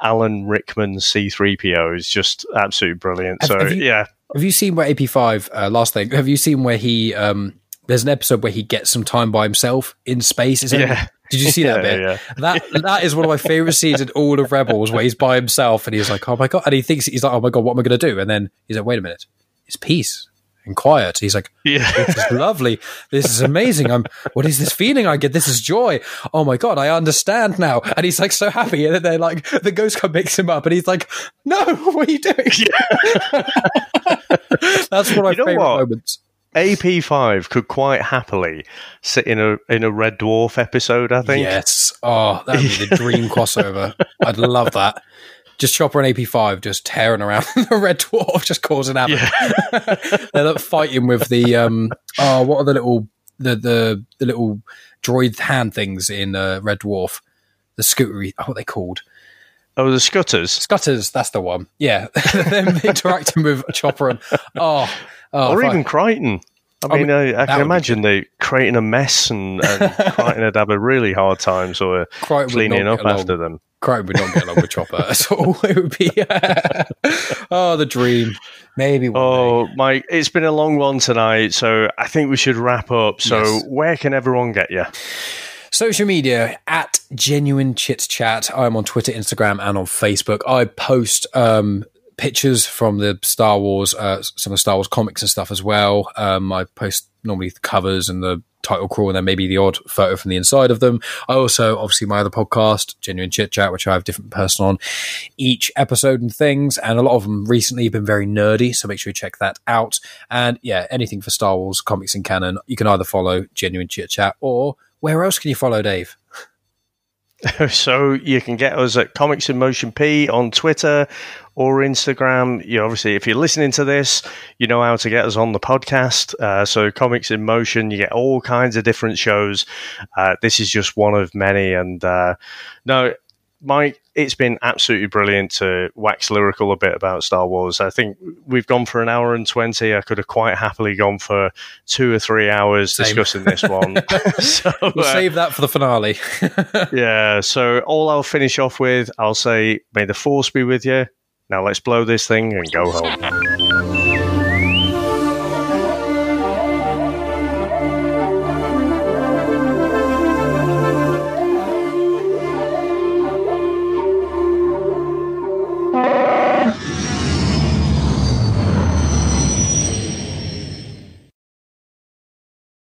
Alan Rickman C3PO is just absolutely brilliant. Have, so, have you, yeah. Have you seen where AP5, uh, last thing, have you seen where he, um, there's an episode where he gets some time by himself in space? Is yeah. Did you see that yeah, bit? Yeah. That that is one of my favorite scenes in all of Rebels, where he's by himself and he's like, "Oh my god!" and he thinks he's like, "Oh my god, what am I going to do?" And then he's like, "Wait a minute, it's peace and quiet." He's like, "Yeah, this is lovely. This is amazing. I'm. What is this feeling I get? This is joy. Oh my god, I understand now." And he's like so happy, and then they're like, the ghost come picks him up, and he's like, "No, what are you doing?" Yeah. That's one of my you know favorite what? moments. AP5 could quite happily sit in a in a Red Dwarf episode, I think. Yes. Oh, that would be the dream crossover. I'd love that. Just Chopper and AP5 just tearing around the Red Dwarf, just causing havoc. Yeah. They're fighting with the um oh what are the little the the, the little droid hand things in uh, Red Dwarf? The scootery, oh, what are they called? Oh, the Scutters. Scutters, that's the one. Yeah, them interacting with Chopper and oh, oh or if I- even Kryten. I mean, I, I that can imagine they creating a mess, and, and Kryten would have a really hard time sort of Kryten cleaning up after them. Kryten would not get along with Chopper at all. It would be oh the dream. Maybe one day. Oh, Mike, it's been a long one tonight, so I think we should wrap up. So, Yes. where can everyone get you? Social media at Genuine chit Chat. I'm on Twitter, Instagram, and on Facebook. I post um, pictures from the Star Wars, uh, some of the Star Wars comics and stuff as well. Um, I post normally the covers and the title crawl, and then maybe the odd photo from the inside of them. I also, obviously, my other podcast, Genuine Chit Chat, which I have a different person on each episode and things, and a lot of them recently have been very nerdy. So make sure you check that out. And yeah, anything for Star Wars comics and canon, you can either follow Genuine Chit Chat or where else can you follow Dave? so you can get us at Comics in Motion P on Twitter or Instagram. You obviously, if you're listening to this, you know how to get us on the podcast. Uh, so Comics in Motion, you get all kinds of different shows. Uh, this is just one of many. And uh, no, Mike, it's been absolutely brilliant to wax lyrical a bit about Star Wars. I think we've gone for an hour and 20. I could have quite happily gone for two or three hours Same. discussing this one. so, We'll uh, save that for the finale. yeah, so all I'll finish off with, I'll say, may the force be with you. Now let's blow this thing and go home.